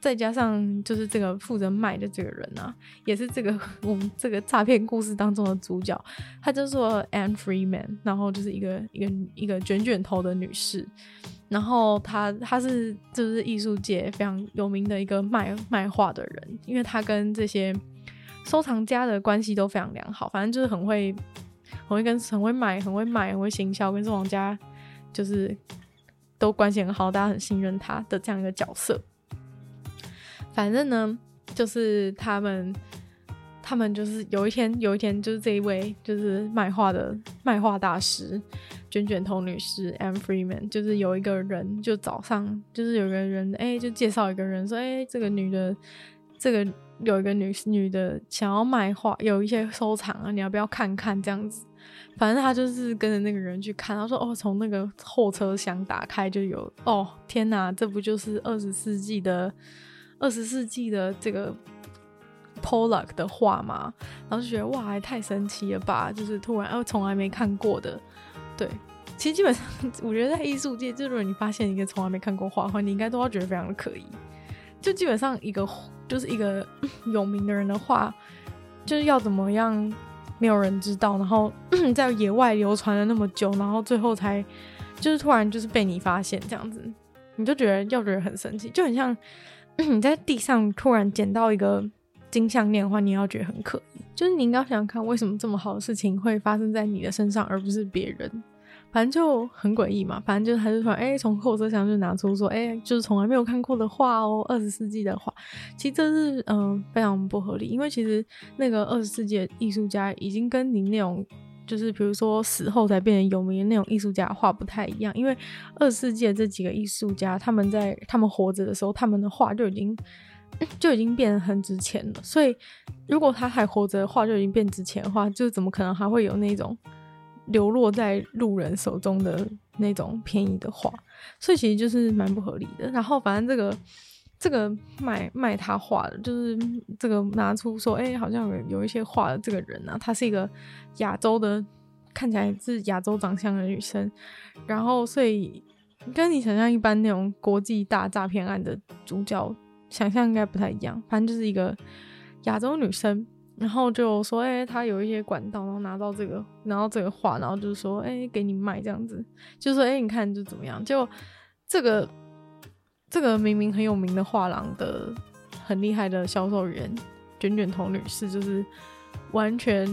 再加上就是这个负责卖的这个人啊，也是这个 我们这个诈骗故事当中的主角，他叫做 Anne Freeman，然后就是一个一个一个卷卷头的女士。然后她她是就是艺术界非常有名的一个卖卖画的人，因为她跟这些收藏家的关系都非常良好，反正就是很会。很会跟很会买，很会买，很会行销，跟收藏家就是都关系很好，大家很信任他的这样一个角色。反正呢，就是他们，他们就是有一天，有一天就是这一位就是卖画的卖画大师卷卷头女士 M Freeman，就是有一个人就早上就是有一个人哎、就介绍一个人说哎、这个女的这个。有一个女女的想要卖画，有一些收藏啊，你要不要看看这样子？反正他就是跟着那个人去看，他说：“哦，从那个后车厢打开就有哦，天哪，这不就是二十世纪的二十世纪的这个 Pollock 的画嘛？”然后就觉得哇，还太神奇了吧！就是突然哦，从来没看过的。对，其实基本上我觉得在艺术界，就如果你发现一个从来没看过画的话，你应该都要觉得非常的可疑。就基本上一个。就是一个 有名的人的画，就是要怎么样，没有人知道，然后 在野外流传了那么久，然后最后才就是突然就是被你发现这样子，你就觉得要觉得很神奇，就很像 你在地上突然捡到一个金项链的话，你要觉得很可疑。就是你应该想想看，为什么这么好的事情会发生在你的身上，而不是别人？反正就很诡异嘛，反正就是他就说，哎、欸，从后车厢就拿出说，哎、就是从来没有看过的画哦，二十世纪的画，其实这是嗯、非常不合理，因为其实那个二十世纪的艺术家已经跟你那种就是比如说死后才变成有名的那种艺术家画不太一样，因为二世纪这几个艺术家他们在他们活着的时候，他们的画就已经就已经变得很值钱了，所以如果他还活着的画就已经变值钱的话，就怎么可能还会有那种。流落在路人手中的那种便宜的画，所以其实就是蛮不合理的。然后反正这个这个卖卖他画的，就是这个拿出说，哎、好像有有一些画的这个人啊，她是一个亚洲的，看起来是亚洲长相的女生。然后所以跟你想象一般那种国际大诈骗案的主角想象应该不太一样，反正就是一个亚洲女生。然后就说，哎、欸，他有一些管道，然后拿到这个，拿到这个画，然后就是说，哎、给你卖这样子，就说，哎、你看就怎么样？就这个这个明明很有名的画廊的很厉害的销售员卷卷头女士，就是完全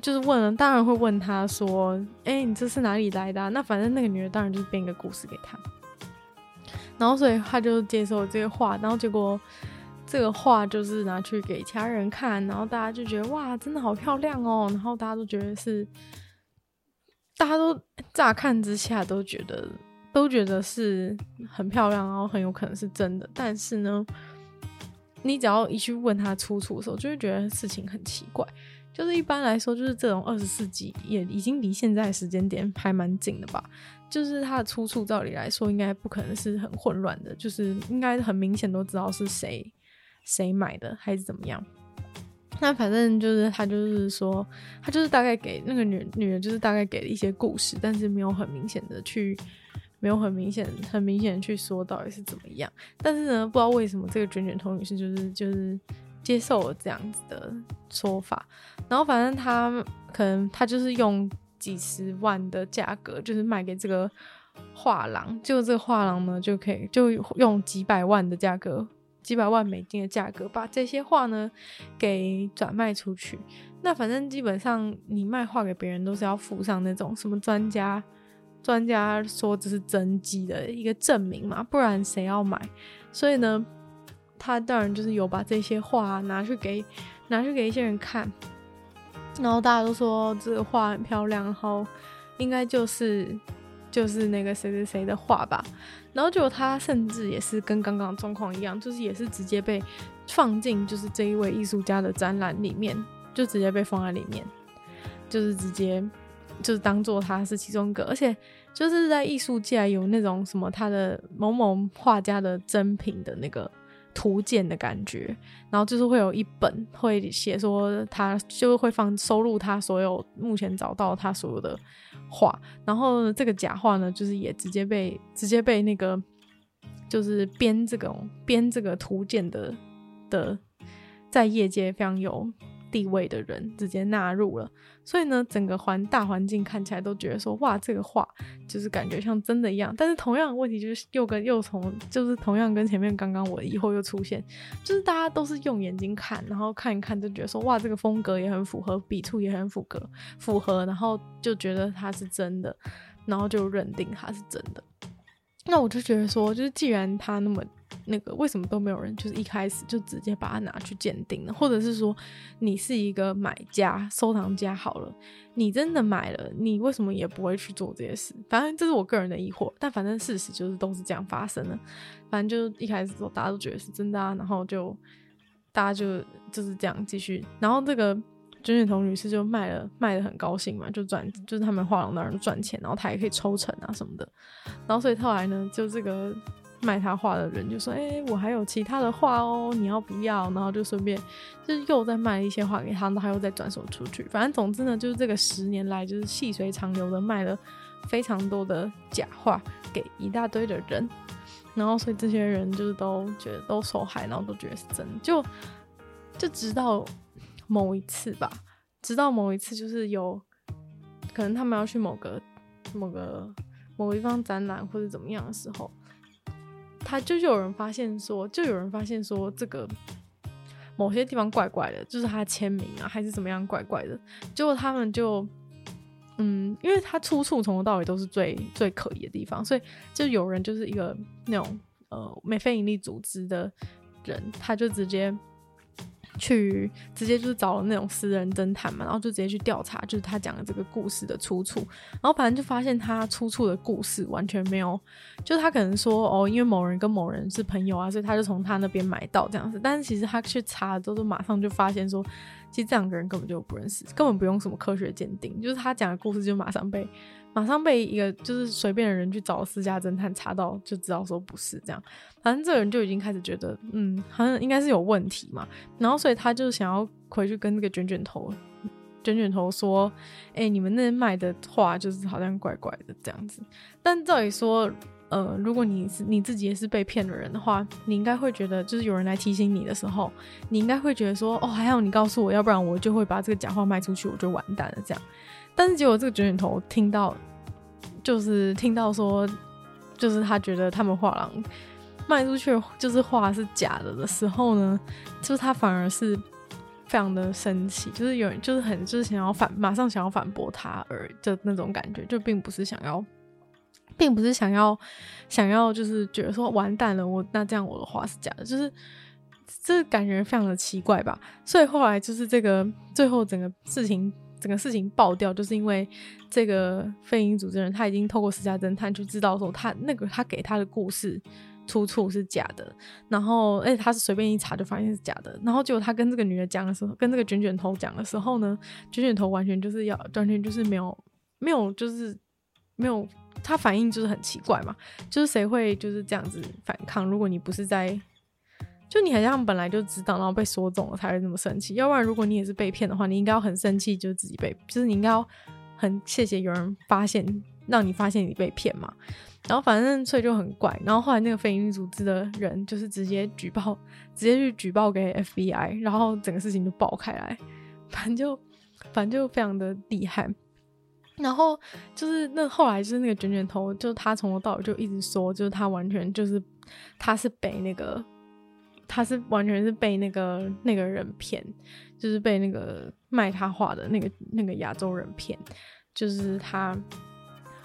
就是问了，当然会问他说，哎、你这是哪里来的、那反正那个女的当然就是编一个故事给他，然后所以他就接受这个画，然后结果。这个画就是拿去给其他人看，然后大家就觉得哇，真的好漂亮哦。然后大家都觉得是，大家都乍看之下都觉得都觉得是很漂亮，然后很有可能是真的。但是呢，你只要一去问他出处的时候，就会觉得事情很奇怪。就是一般来说，就是这种二十世纪也已经离现在时间点还蛮近的吧。就是它的出处，照理来说应该不可能是很混乱的，就是应该很明显都知道是谁。谁买的还是怎么样？那反正就是他就是说，他就是大概给那个女女人，就是大概给了一些故事，但是没有很明显的去，没有很明显很明显的去说到底是怎么样。但是呢，不知道为什么这个卷卷头女士就是就是接受了这样子的说法，然后反正他可能他就是用几十万的价格，就是卖给这个画廊，就这个画廊呢就可以就用几百万的价格。几百万美金的价格把这些画呢给转卖出去。那反正基本上你卖画给别人都是要附上那种什么专家专家说这是真迹的一个证明嘛，不然谁要买？所以呢，他当然就是有把这些画拿去给拿去给一些人看，然后大家都说这个画很漂亮，然后应该就是。就是那个谁谁谁的画吧，然后就他甚至也是跟刚刚状况一样，就是也是直接被放进就是这一位艺术家的展览里面，就直接被放在里面，就是直接就是当做他是其中一个，而且就是在艺术界有那种什么他的某某画家的真品的那个图鉴的感觉，然后就是会有一本会写说他就会放收录他所有目前找到他所有的画，然后这个假画呢，就是也直接被直接被那个就是编这个编这个图鉴的的在业界非常有地位的人直接纳入了，所以呢，整个环大环境看起来都觉得说，哇，这个画就是感觉像真的一样。但是同样的问题就是又跟又从就是同样跟前面刚刚我以后又出现，就是大家都是用眼睛看，然后看一看就觉得说，哇，这个风格也很符合，笔触也很符合符合，然后就觉得它是真的，然后就认定它是真的。那我就觉得说，就是既然它那么。那个为什么都没有人就是一开始就直接把它拿去鉴定呢？或者是说你是一个买家、收藏家好了，你真的买了，你为什么也不会去做这些事？反正这是我个人的疑惑，但反正事实就是都是这样发生的。反正就一开始说大家都觉得是真的啊，然后就大家就就是这样继续，然后这个卷卷头女士就卖了，卖得很高兴嘛，就赚，就是他们画廊的人赚钱，然后她也可以抽成啊什么的，然后所以后来呢，就这个。卖他画的人就说：“哎、我还有其他的画哦，你要不要？”然后就顺便就是又再卖一些画给他，然后他又再转手出去。反正总之呢，就是这个十年来就是细水长流的卖了非常多的假画给一大堆的人，然后所以这些人就是都觉得都受害，然后都觉得是真的。就就直到某一次吧，直到某一次就是有可能他们要去某个某个某个地方展览或者怎么样的时候。他就就有人发现说，就有人发现说，这个某些地方怪怪的，就是他签名啊，还是怎么样怪怪的。结果他们就，嗯，因为他出处从头到尾都是最最可疑的地方，所以就有人就是一个那种呃没非营利组织的人，他就直接。去直接就是找了那种私人侦探嘛，然后就直接去调查，就是他讲的这个故事的出处，然后反正就发现他出处的故事完全没有，就他可能说哦，因为某人跟某人是朋友啊，所以他就从他那边买到这样子，但是其实他去查了之后，就马上就发现说，其实这两个人根本就不认识，根本不用什么科学鉴定，就是他讲的故事就马上被。马上被一个就是随便的人去找私家侦探查到，就知道说不是这样。反正这个人就已经开始觉得，嗯，好像应该是有问题嘛。然后所以他就想要回去跟那个卷卷头、卷卷头说：“哎、你们那卖的画就是好像怪怪的这样子。”但照理说，呃，如果你是你自己也是被骗的人的话，你应该会觉得，就是有人来提醒你的时候，你应该会觉得说：“哦，还好你告诉我，要不然我就会把这个假画卖出去，我就完蛋了。”这样。但是结果这个卷卷头听到，就是听到说，就是他觉得他们画廊卖出去就是画是假的的时候呢，就是他反而是非常的生气，就是有人就是很就是想要反马上想要反驳他而的那种感觉，就并不是想要，并不是想要想要就是觉得说完蛋了，我那这样我的话是假的，就是这感觉非常的奇怪吧。所以后来就是这个最后整个事情。整个事情爆掉，就是因为这个非营利组织人他已经透过私家侦探去知道说他那个他给他的故事出处是假的，然后而且他是随便一查就发现是假的，然后结果他跟这个女的讲的时候，跟这个卷卷头讲的时候呢，卷卷头完全就是要完全就是没有没有就是没有他反应就是很奇怪嘛，就是谁会就是这样子反抗？如果你不是在。就你好像本来就知道，然后被说中了才会那么生气。要不然，如果你也是被骗的话，你应该要很生气，就自己被，就是你应该要很谢谢有人发现，让你发现你被骗嘛。然后反正所以就很怪。然后后来那个非营利组织的人就是直接举报，直接去举报给 FBI，然后整个事情就爆开来。反正就反正就非常的厉害。然后就是那后来就是那个卷卷头，就他从头到尾就一直说，就是他完全就是他是被那个。他是完全是被那个那个人骗，就是被那个卖他画的那个那个亚洲人骗，就是他。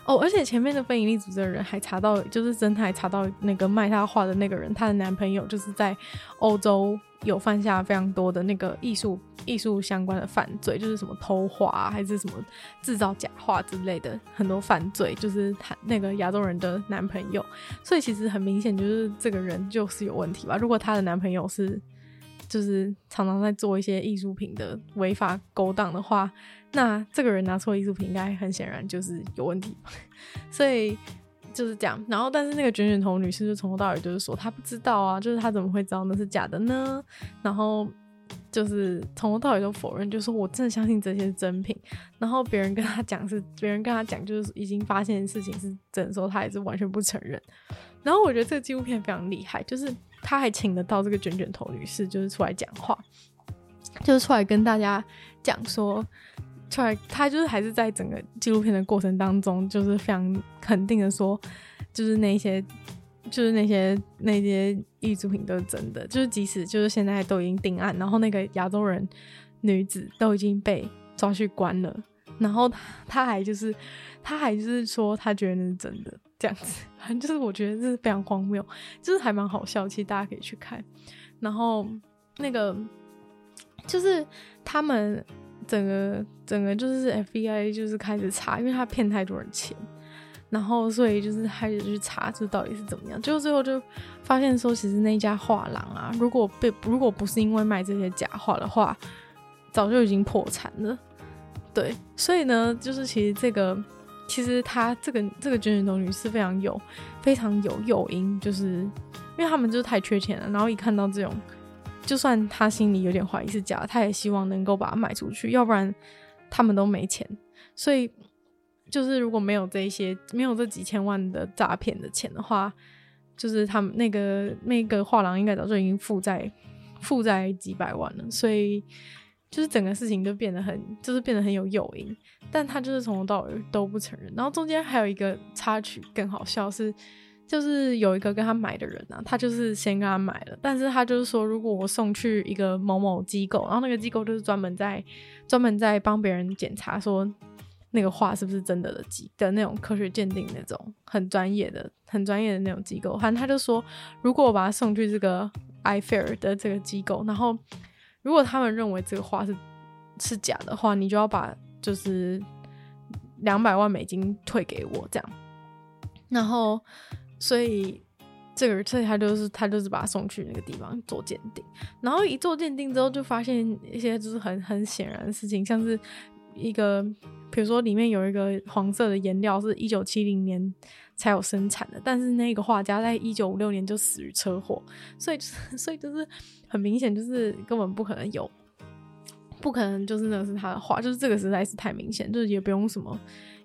哦，而且前面的非营利组织的人还查到，就是侦探还查到那个卖他画的那个人，他的男朋友就是在欧洲有犯下非常多的那个艺术艺术相关的犯罪，就是什么偷画啊，还是什么制造假画之类的很多犯罪，就是他那个亚洲人的男朋友。所以其实很明显就是这个人就是有问题吧？如果他的男朋友是就是常常在做一些艺术品的违法勾当的话，那这个人拿错艺术品，应该很显然就是有问题。所以就是这样。然后，但是那个卷卷头女士就从头到尾就是说，她不知道啊，就是她怎么会知道那是假的呢？然后就是从头到尾都否认，就说我真的相信这些是真品。然后别人跟她讲是，别人跟她讲就是已经发现事情是真的时候，她也是完全不承认。然后我觉得这个纪录片非常厉害，就是。他还请得到这个卷卷头女士，就是出来讲话，就是出来跟大家讲说，出来他就是还是在整个纪录片的过程当中，就是非常肯定的说，就是那些，就是那些那些艺术品都是真的，就是即使就是现在都已经定案，然后那个亚洲人女子都已经被抓去关了，然后 他还就是他还就是说他觉得那是真的。这样子，反 正就是我觉得这是非常荒谬，就是还蛮好笑。其实大家可以去看。然后那个就是他们整个整个就是 FBI 就是开始查，因为他骗太多人钱，然后所以就是开始去查这到底是怎么样。就最后就发现说，其实那家画廊啊，如果被如果不是因为卖这些假画的话，早就已经破产了。对，所以呢，就是其实这个。其实他这个这个卷卷头女士非常有非常有诱因，就是因为他们就是太缺钱了，然后一看到这种，就算他心里有点怀疑是假，他也希望能够把它卖出去，要不然他们都没钱。所以就是如果没有这些没有这几千万的诈骗的钱的话，就是他们那个那个画廊应该早就已经负债负债几百万了，所以。就是整个事情就变得很，就是变得很有诱因，但他就是从头到尾都不承认。然后中间还有一个插曲更好笑是，就是有一个跟他买的人啊，他就是先跟他买了，但是他就是说，如果我送去一个某某机构，然后那个机构就是专门在专门在帮别人检查说那个画是不是真的的机的那种科学鉴定那种很专业的很专业的那种机构，反正他就说，如果我把他送去这个 iFair 的这个机构，然后。如果他们认为这个画是是假的话，你就要把就是两百万美金退给我，这样。然后，所以这个，所以他就是他就是把他送去那个地方做鉴定。然后一做鉴定之后，就发现一些就是很很显然的事情，像是一个，比如说里面有一个黄色的颜料是一九七零年才有生产的，但是那个画家在一九五六年就死于车祸，所以就是所以就是。很明显就是根本不可能有，不可能就是那是他的画，就是这个实在是太明显，就是也不用什么，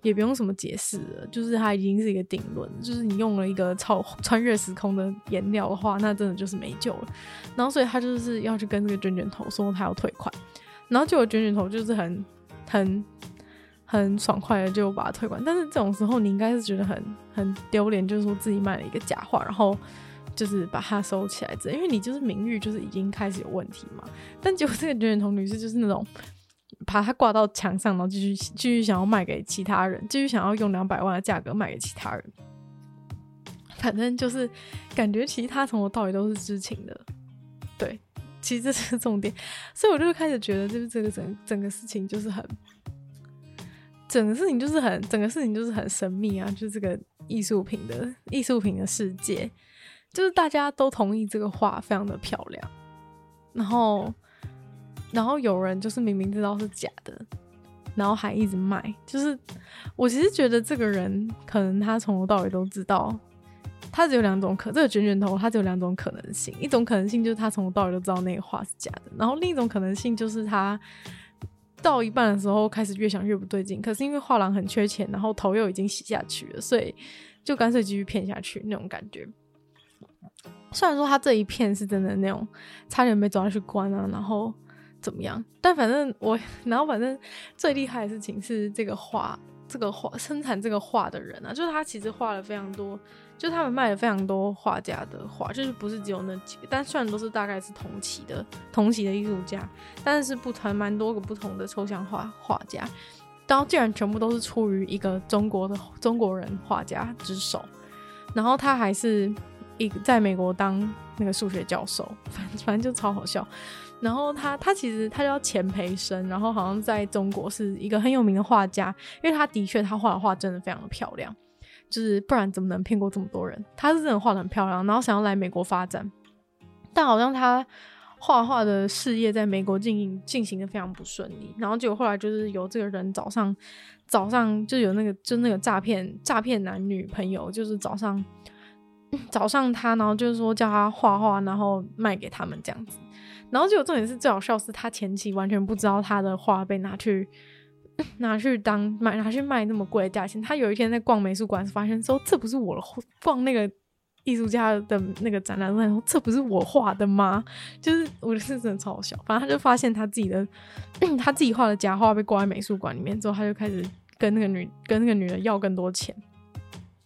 也不用什么解释了，就是他已经是一个定论，就是你用了一个超穿越时空的颜料的话，那真的就是没救了。然后所以他就是要去跟这个卷卷头说他要退款，然后结果卷卷头就是很很很爽快的就把他退款，但是这种时候你应该是觉得很很丢脸，就是说自己卖了一个假画，然后。就是把它收起来，这因为你就是名誉就是已经开始有问题嘛。但结果这个卷卷头女士就是那种把它挂到墙上，然后继续继续想要卖给其他人，继续想要用两百万的价格卖给其他人。反正就是感觉其他从头到尾都是知情的。对，其实这是重点，所以我就开始觉得，就是这个整整个事情就是很，整个事情就是很，整个事情就是很神秘啊，就是这个艺术品的艺术品的世界。就是大家都同意这个画非常的漂亮，然后，然后有人就是明明知道是假的，然后还一直卖。就是我其实觉得这个人可能他从头到尾都知道，他只有两种可，这个卷卷头他只有两种可能性，一种可能性就是他从头到尾都知道那个画是假的，然后另一种可能性就是他到一半的时候开始越想越不对劲，可是因为画廊很缺钱，然后头又已经洗下去了，所以就干脆继续骗下去那种感觉。虽然说他这一片是真的那种差点被抓去关啊，然后怎么样？但反正我，然后反正最厉害的事情是这个画，这个画生产这个画的人啊，就是他其实画了非常多，就他们卖了非常多画家的画，就是不是只有那几个，但虽然都是大概是同期的同期的艺术家，但是不同蛮多个不同的抽象画画家，然后竟然全部都是出于一个中国的中国人画家之手，然后他还是。一个在美国当那个数学教授，反反正就超好笑。然后他他其实他叫钱培生，然后好像在中国是一个很有名的画家，因为他的确他画的画真的非常的漂亮，就是不然怎么能骗过这么多人？他是真的画的很漂亮，然后想要来美国发展，但好像他画画的事业在美国进行进行的非常不顺利，然后结果后来就是有这个人早上早上就有那个就那个诈骗诈骗男女朋友，就是早上 早上他然后就是说叫他画画，然后卖给他们这样子，然后结果重点是最好笑是他前期完全不知道他的画被拿去 拿去当卖拿去卖那么贵的价钱，他有一天在逛美术馆发现说这不是我的逛那个。艺术家的那个展览，他说：“这不是我画的吗？”就是我觉得真的超好笑。反正他就发现他自己的他自己画的假画被挂在美术馆里面之后，他就开始跟那个女跟那个女人要更多钱。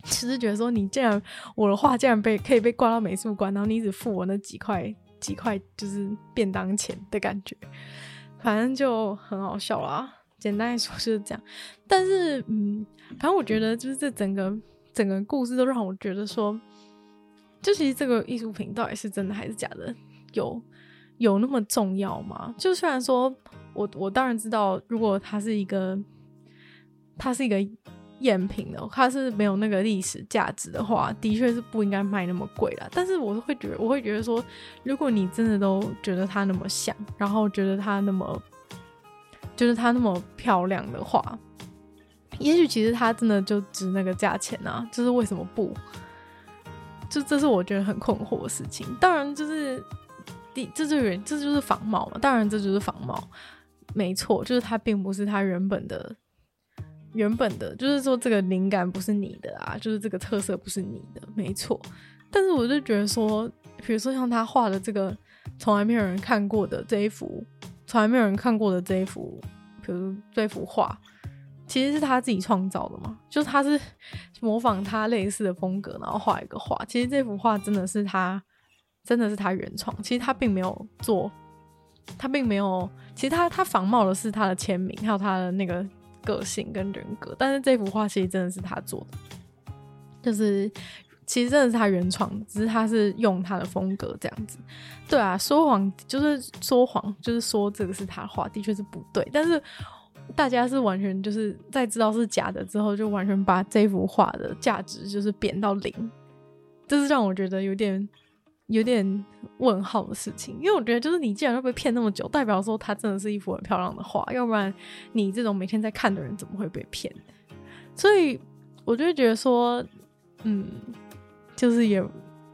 其 实觉得说，你竟然我的画竟然被可以被挂到美术馆，然后你只付我那几块几块就是便当钱的感觉，反正就很好笑啦。简单来说就是这样。但是嗯，反正我觉得就是这整个整个故事都让我觉得说。就其实这个艺术品到底是真的还是假的，有有那么重要吗？就虽然说我我当然知道，如果它是一个它是一个赝品的，它是没有那个历史价值的话，的确是不应该卖那么贵啦。但是我会觉得，我会觉得说，如果你真的都觉得它那么像，然后觉得它那么就是它那么漂亮的话，也许其实它真的就值那个价钱啊。就是为什么不？就这是我觉得很困惑的事情。当然，就是第这就是这就是仿冒嘛。当然，这就是仿冒，没错，就是它并不是它原本的原本的，就是说这个灵感不是你的啊，就是这个特色不是你的，没错。但是我就觉得说，比如说像他画的这个从来没有人看过的这一幅，从来没有人看过的这一幅，比如这幅画。其实是他自己创造的嘛，就是他是模仿他类似的风格，然后画一个画。其实这幅画真的是他，真的是他原创。其实他并没有做，他并没有。其实他他仿冒的是他的签名，还有他的那个个性跟人格。但是这幅画其实真的是他做的，就是其实真的是他原创，只是他是用他的风格这样子。对啊，说谎就是说谎，就是说这个是他画，的确是不对。但是。大家是完全就是在知道是假的之后，就完全把这幅画的价值就是贬到零，这是让我觉得有点有点问号的事情。因为我觉得，就是你既然会被骗那么久，代表说它真的是一幅很漂亮的画，要不然你这种每天在看的人怎么会被骗？所以我就会觉得说，嗯，就是也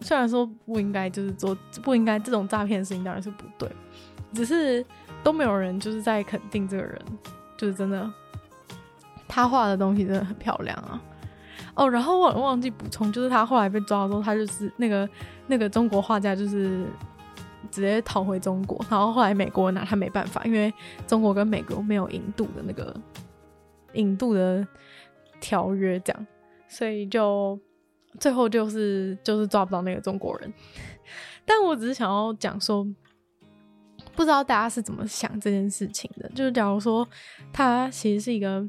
虽然说不应该就是做不应该这种诈骗的事情当然是不对，只是都没有人就是在肯定这个人。就是真的，他画的东西真的很漂亮啊！哦，然后我忘记补充，就是他后来被抓的时候，他就是那个那个中国画家，就是直接逃回中国，然后后来美国拿他没办法，因为中国跟美国没有引渡的那个引渡的条约，这样，所以就最后就是就是抓不到那个中国人。但我只是想要讲说。不知道大家是怎么想这件事情的？就是假如说他其实是一个，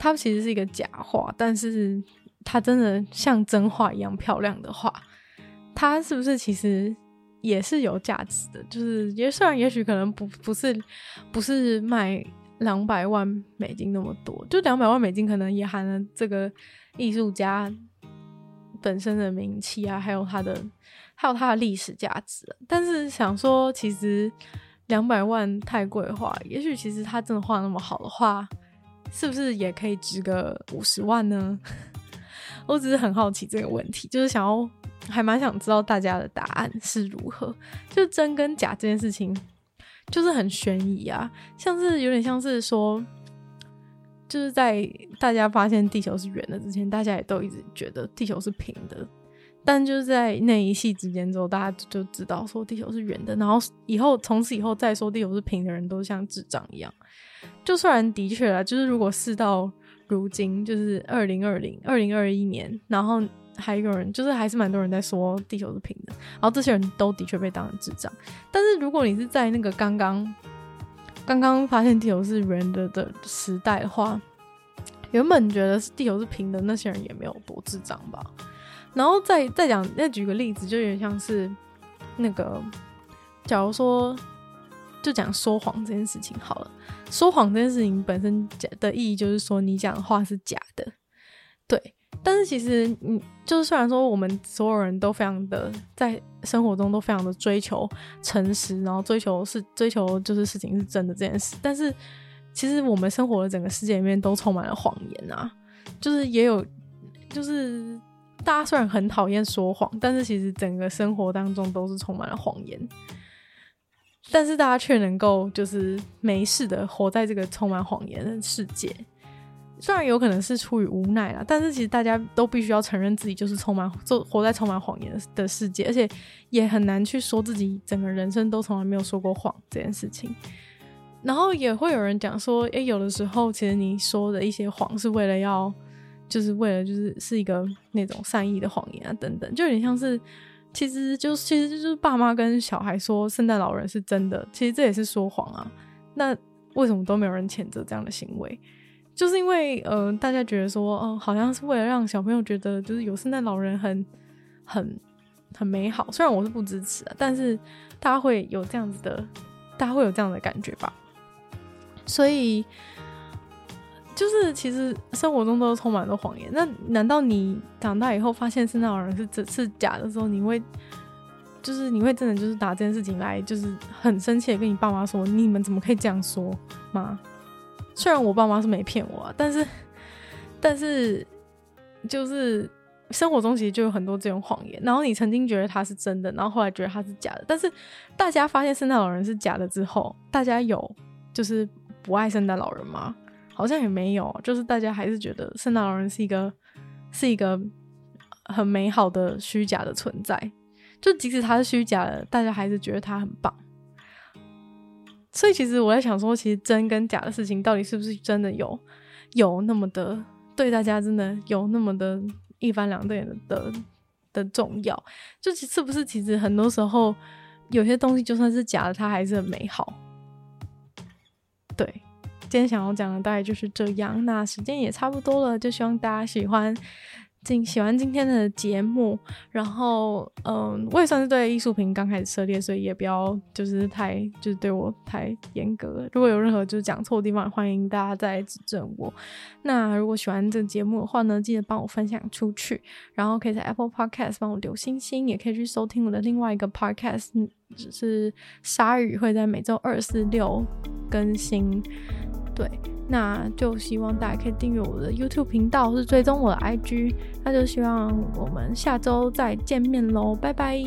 它其实是一个假画，但是它真的像真画一样漂亮的话，它是不是其实也是有价值的？就是也虽然也许可能不不是不是卖两百万美金那么多，就两百万美金可能也含了这个艺术家本身的名气啊，还有他的。还有它的历史价值，但是想说，其实两百万太贵的话，也许其实他真的画那么好的话，是不是也可以值个五十万呢？我只是很好奇这个问题，就是想要，还蛮想知道大家的答案是如何。就真跟假这件事情，就是很悬疑啊，像是有点像是说，就是在大家发现地球是圆的之前，大家也都一直觉得地球是平的。但就是在那一系之间之后，大家就知道说地球是圆的，然后以后从此以后再说地球是平的人都像智障一样。就虽然的确啊，就是如果事到如今，就是二零二零、二零二一年，然后还有人就是还是蛮多人在说地球是平的，然后这些人都的确被当成智障。但是如果你是在那个刚刚刚刚发现地球是圆的的时代的话，原本觉得是地球是平的那些人也没有多智障吧。然后再再讲，再举个例子，就有点像是那个，假如说，就讲说谎这件事情好了。说谎这件事情本身的意义就是说，你讲的话是假的，对。但是其实，你就是虽然说我们所有人都非常的在生活中都非常的追求诚实，然后追求是追求就是事情是真的这件事，但是其实我们生活的整个世界里面都充满了谎言啊，就是也有就是大家虽然很讨厌说谎，但是其实整个生活当中都是充满了谎言，但是大家却能够就是没事的活在这个充满谎言的世界。虽然有可能是出于无奈啦，但是其实大家都必须要承认自己就是充满，做活在充满谎言的世界，而且也很难去说自己整个人生都从来没有说过谎这件事情。然后也会有人讲说，诶、有的时候其实你说的一些谎是为了要，就是为了就是是一个那种善意的谎言啊等等，就有点像是，其实就其实就是爸妈跟小孩说圣诞老人是真的，其实这也是说谎啊。那为什么都没有人谴责这样的行为？就是因为，呃，大家觉得说，哦、呃，好像是为了让小朋友觉得，就是有圣诞老人很、很、很美好。虽然我是不支持的，但是大家会有这样子的，大家会有这样的感觉吧。所以，就是其实生活中都充满了谎言。那难道你长大以后发现圣诞老人是只是假的时候，你会，就是你会真的就是拿这件事情来，就是很生气的跟你爸妈说，你们怎么可以这样说吗？虽然我爸妈是没骗我啊，但是，但是，就是生活中其实就有很多这种谎言。然后你曾经觉得他是真的，然后后来觉得他是假的。但是大家发现圣诞老人是假的之后，大家有就是不爱圣诞老人吗？好像也没有，就是大家还是觉得圣诞老人是一个是一个很美好的虚假的存在。就即使他是虚假的，大家还是觉得他很棒。所以其实我在想说，其实真跟假的事情到底是不是真的有有那么的对大家真的有那么的一翻两瞪眼的的重要？就其是不是其实很多时候有些东西就算是假的，它还是很美好。对，今天想要讲的大概就是这样。那时间也差不多了，就希望大家喜欢。今喜欢今天的节目，然后嗯，我也算是对艺术品刚开始涉猎，所以也不要就是太就是对我太严格。如果有任何就是讲错的地方，欢迎大家再指正我。那如果喜欢这个节目的话呢，记得帮我分享出去，然后可以在 Apple Podcast 帮我留星星，也可以去收听我的另外一个 Podcast，就是鲨鱼会在每周二、四、六更新。对，那就希望大家可以订阅我的 YouTube 频道，或是追踪我的 IG。那就希望我们下周再见面喽，拜拜。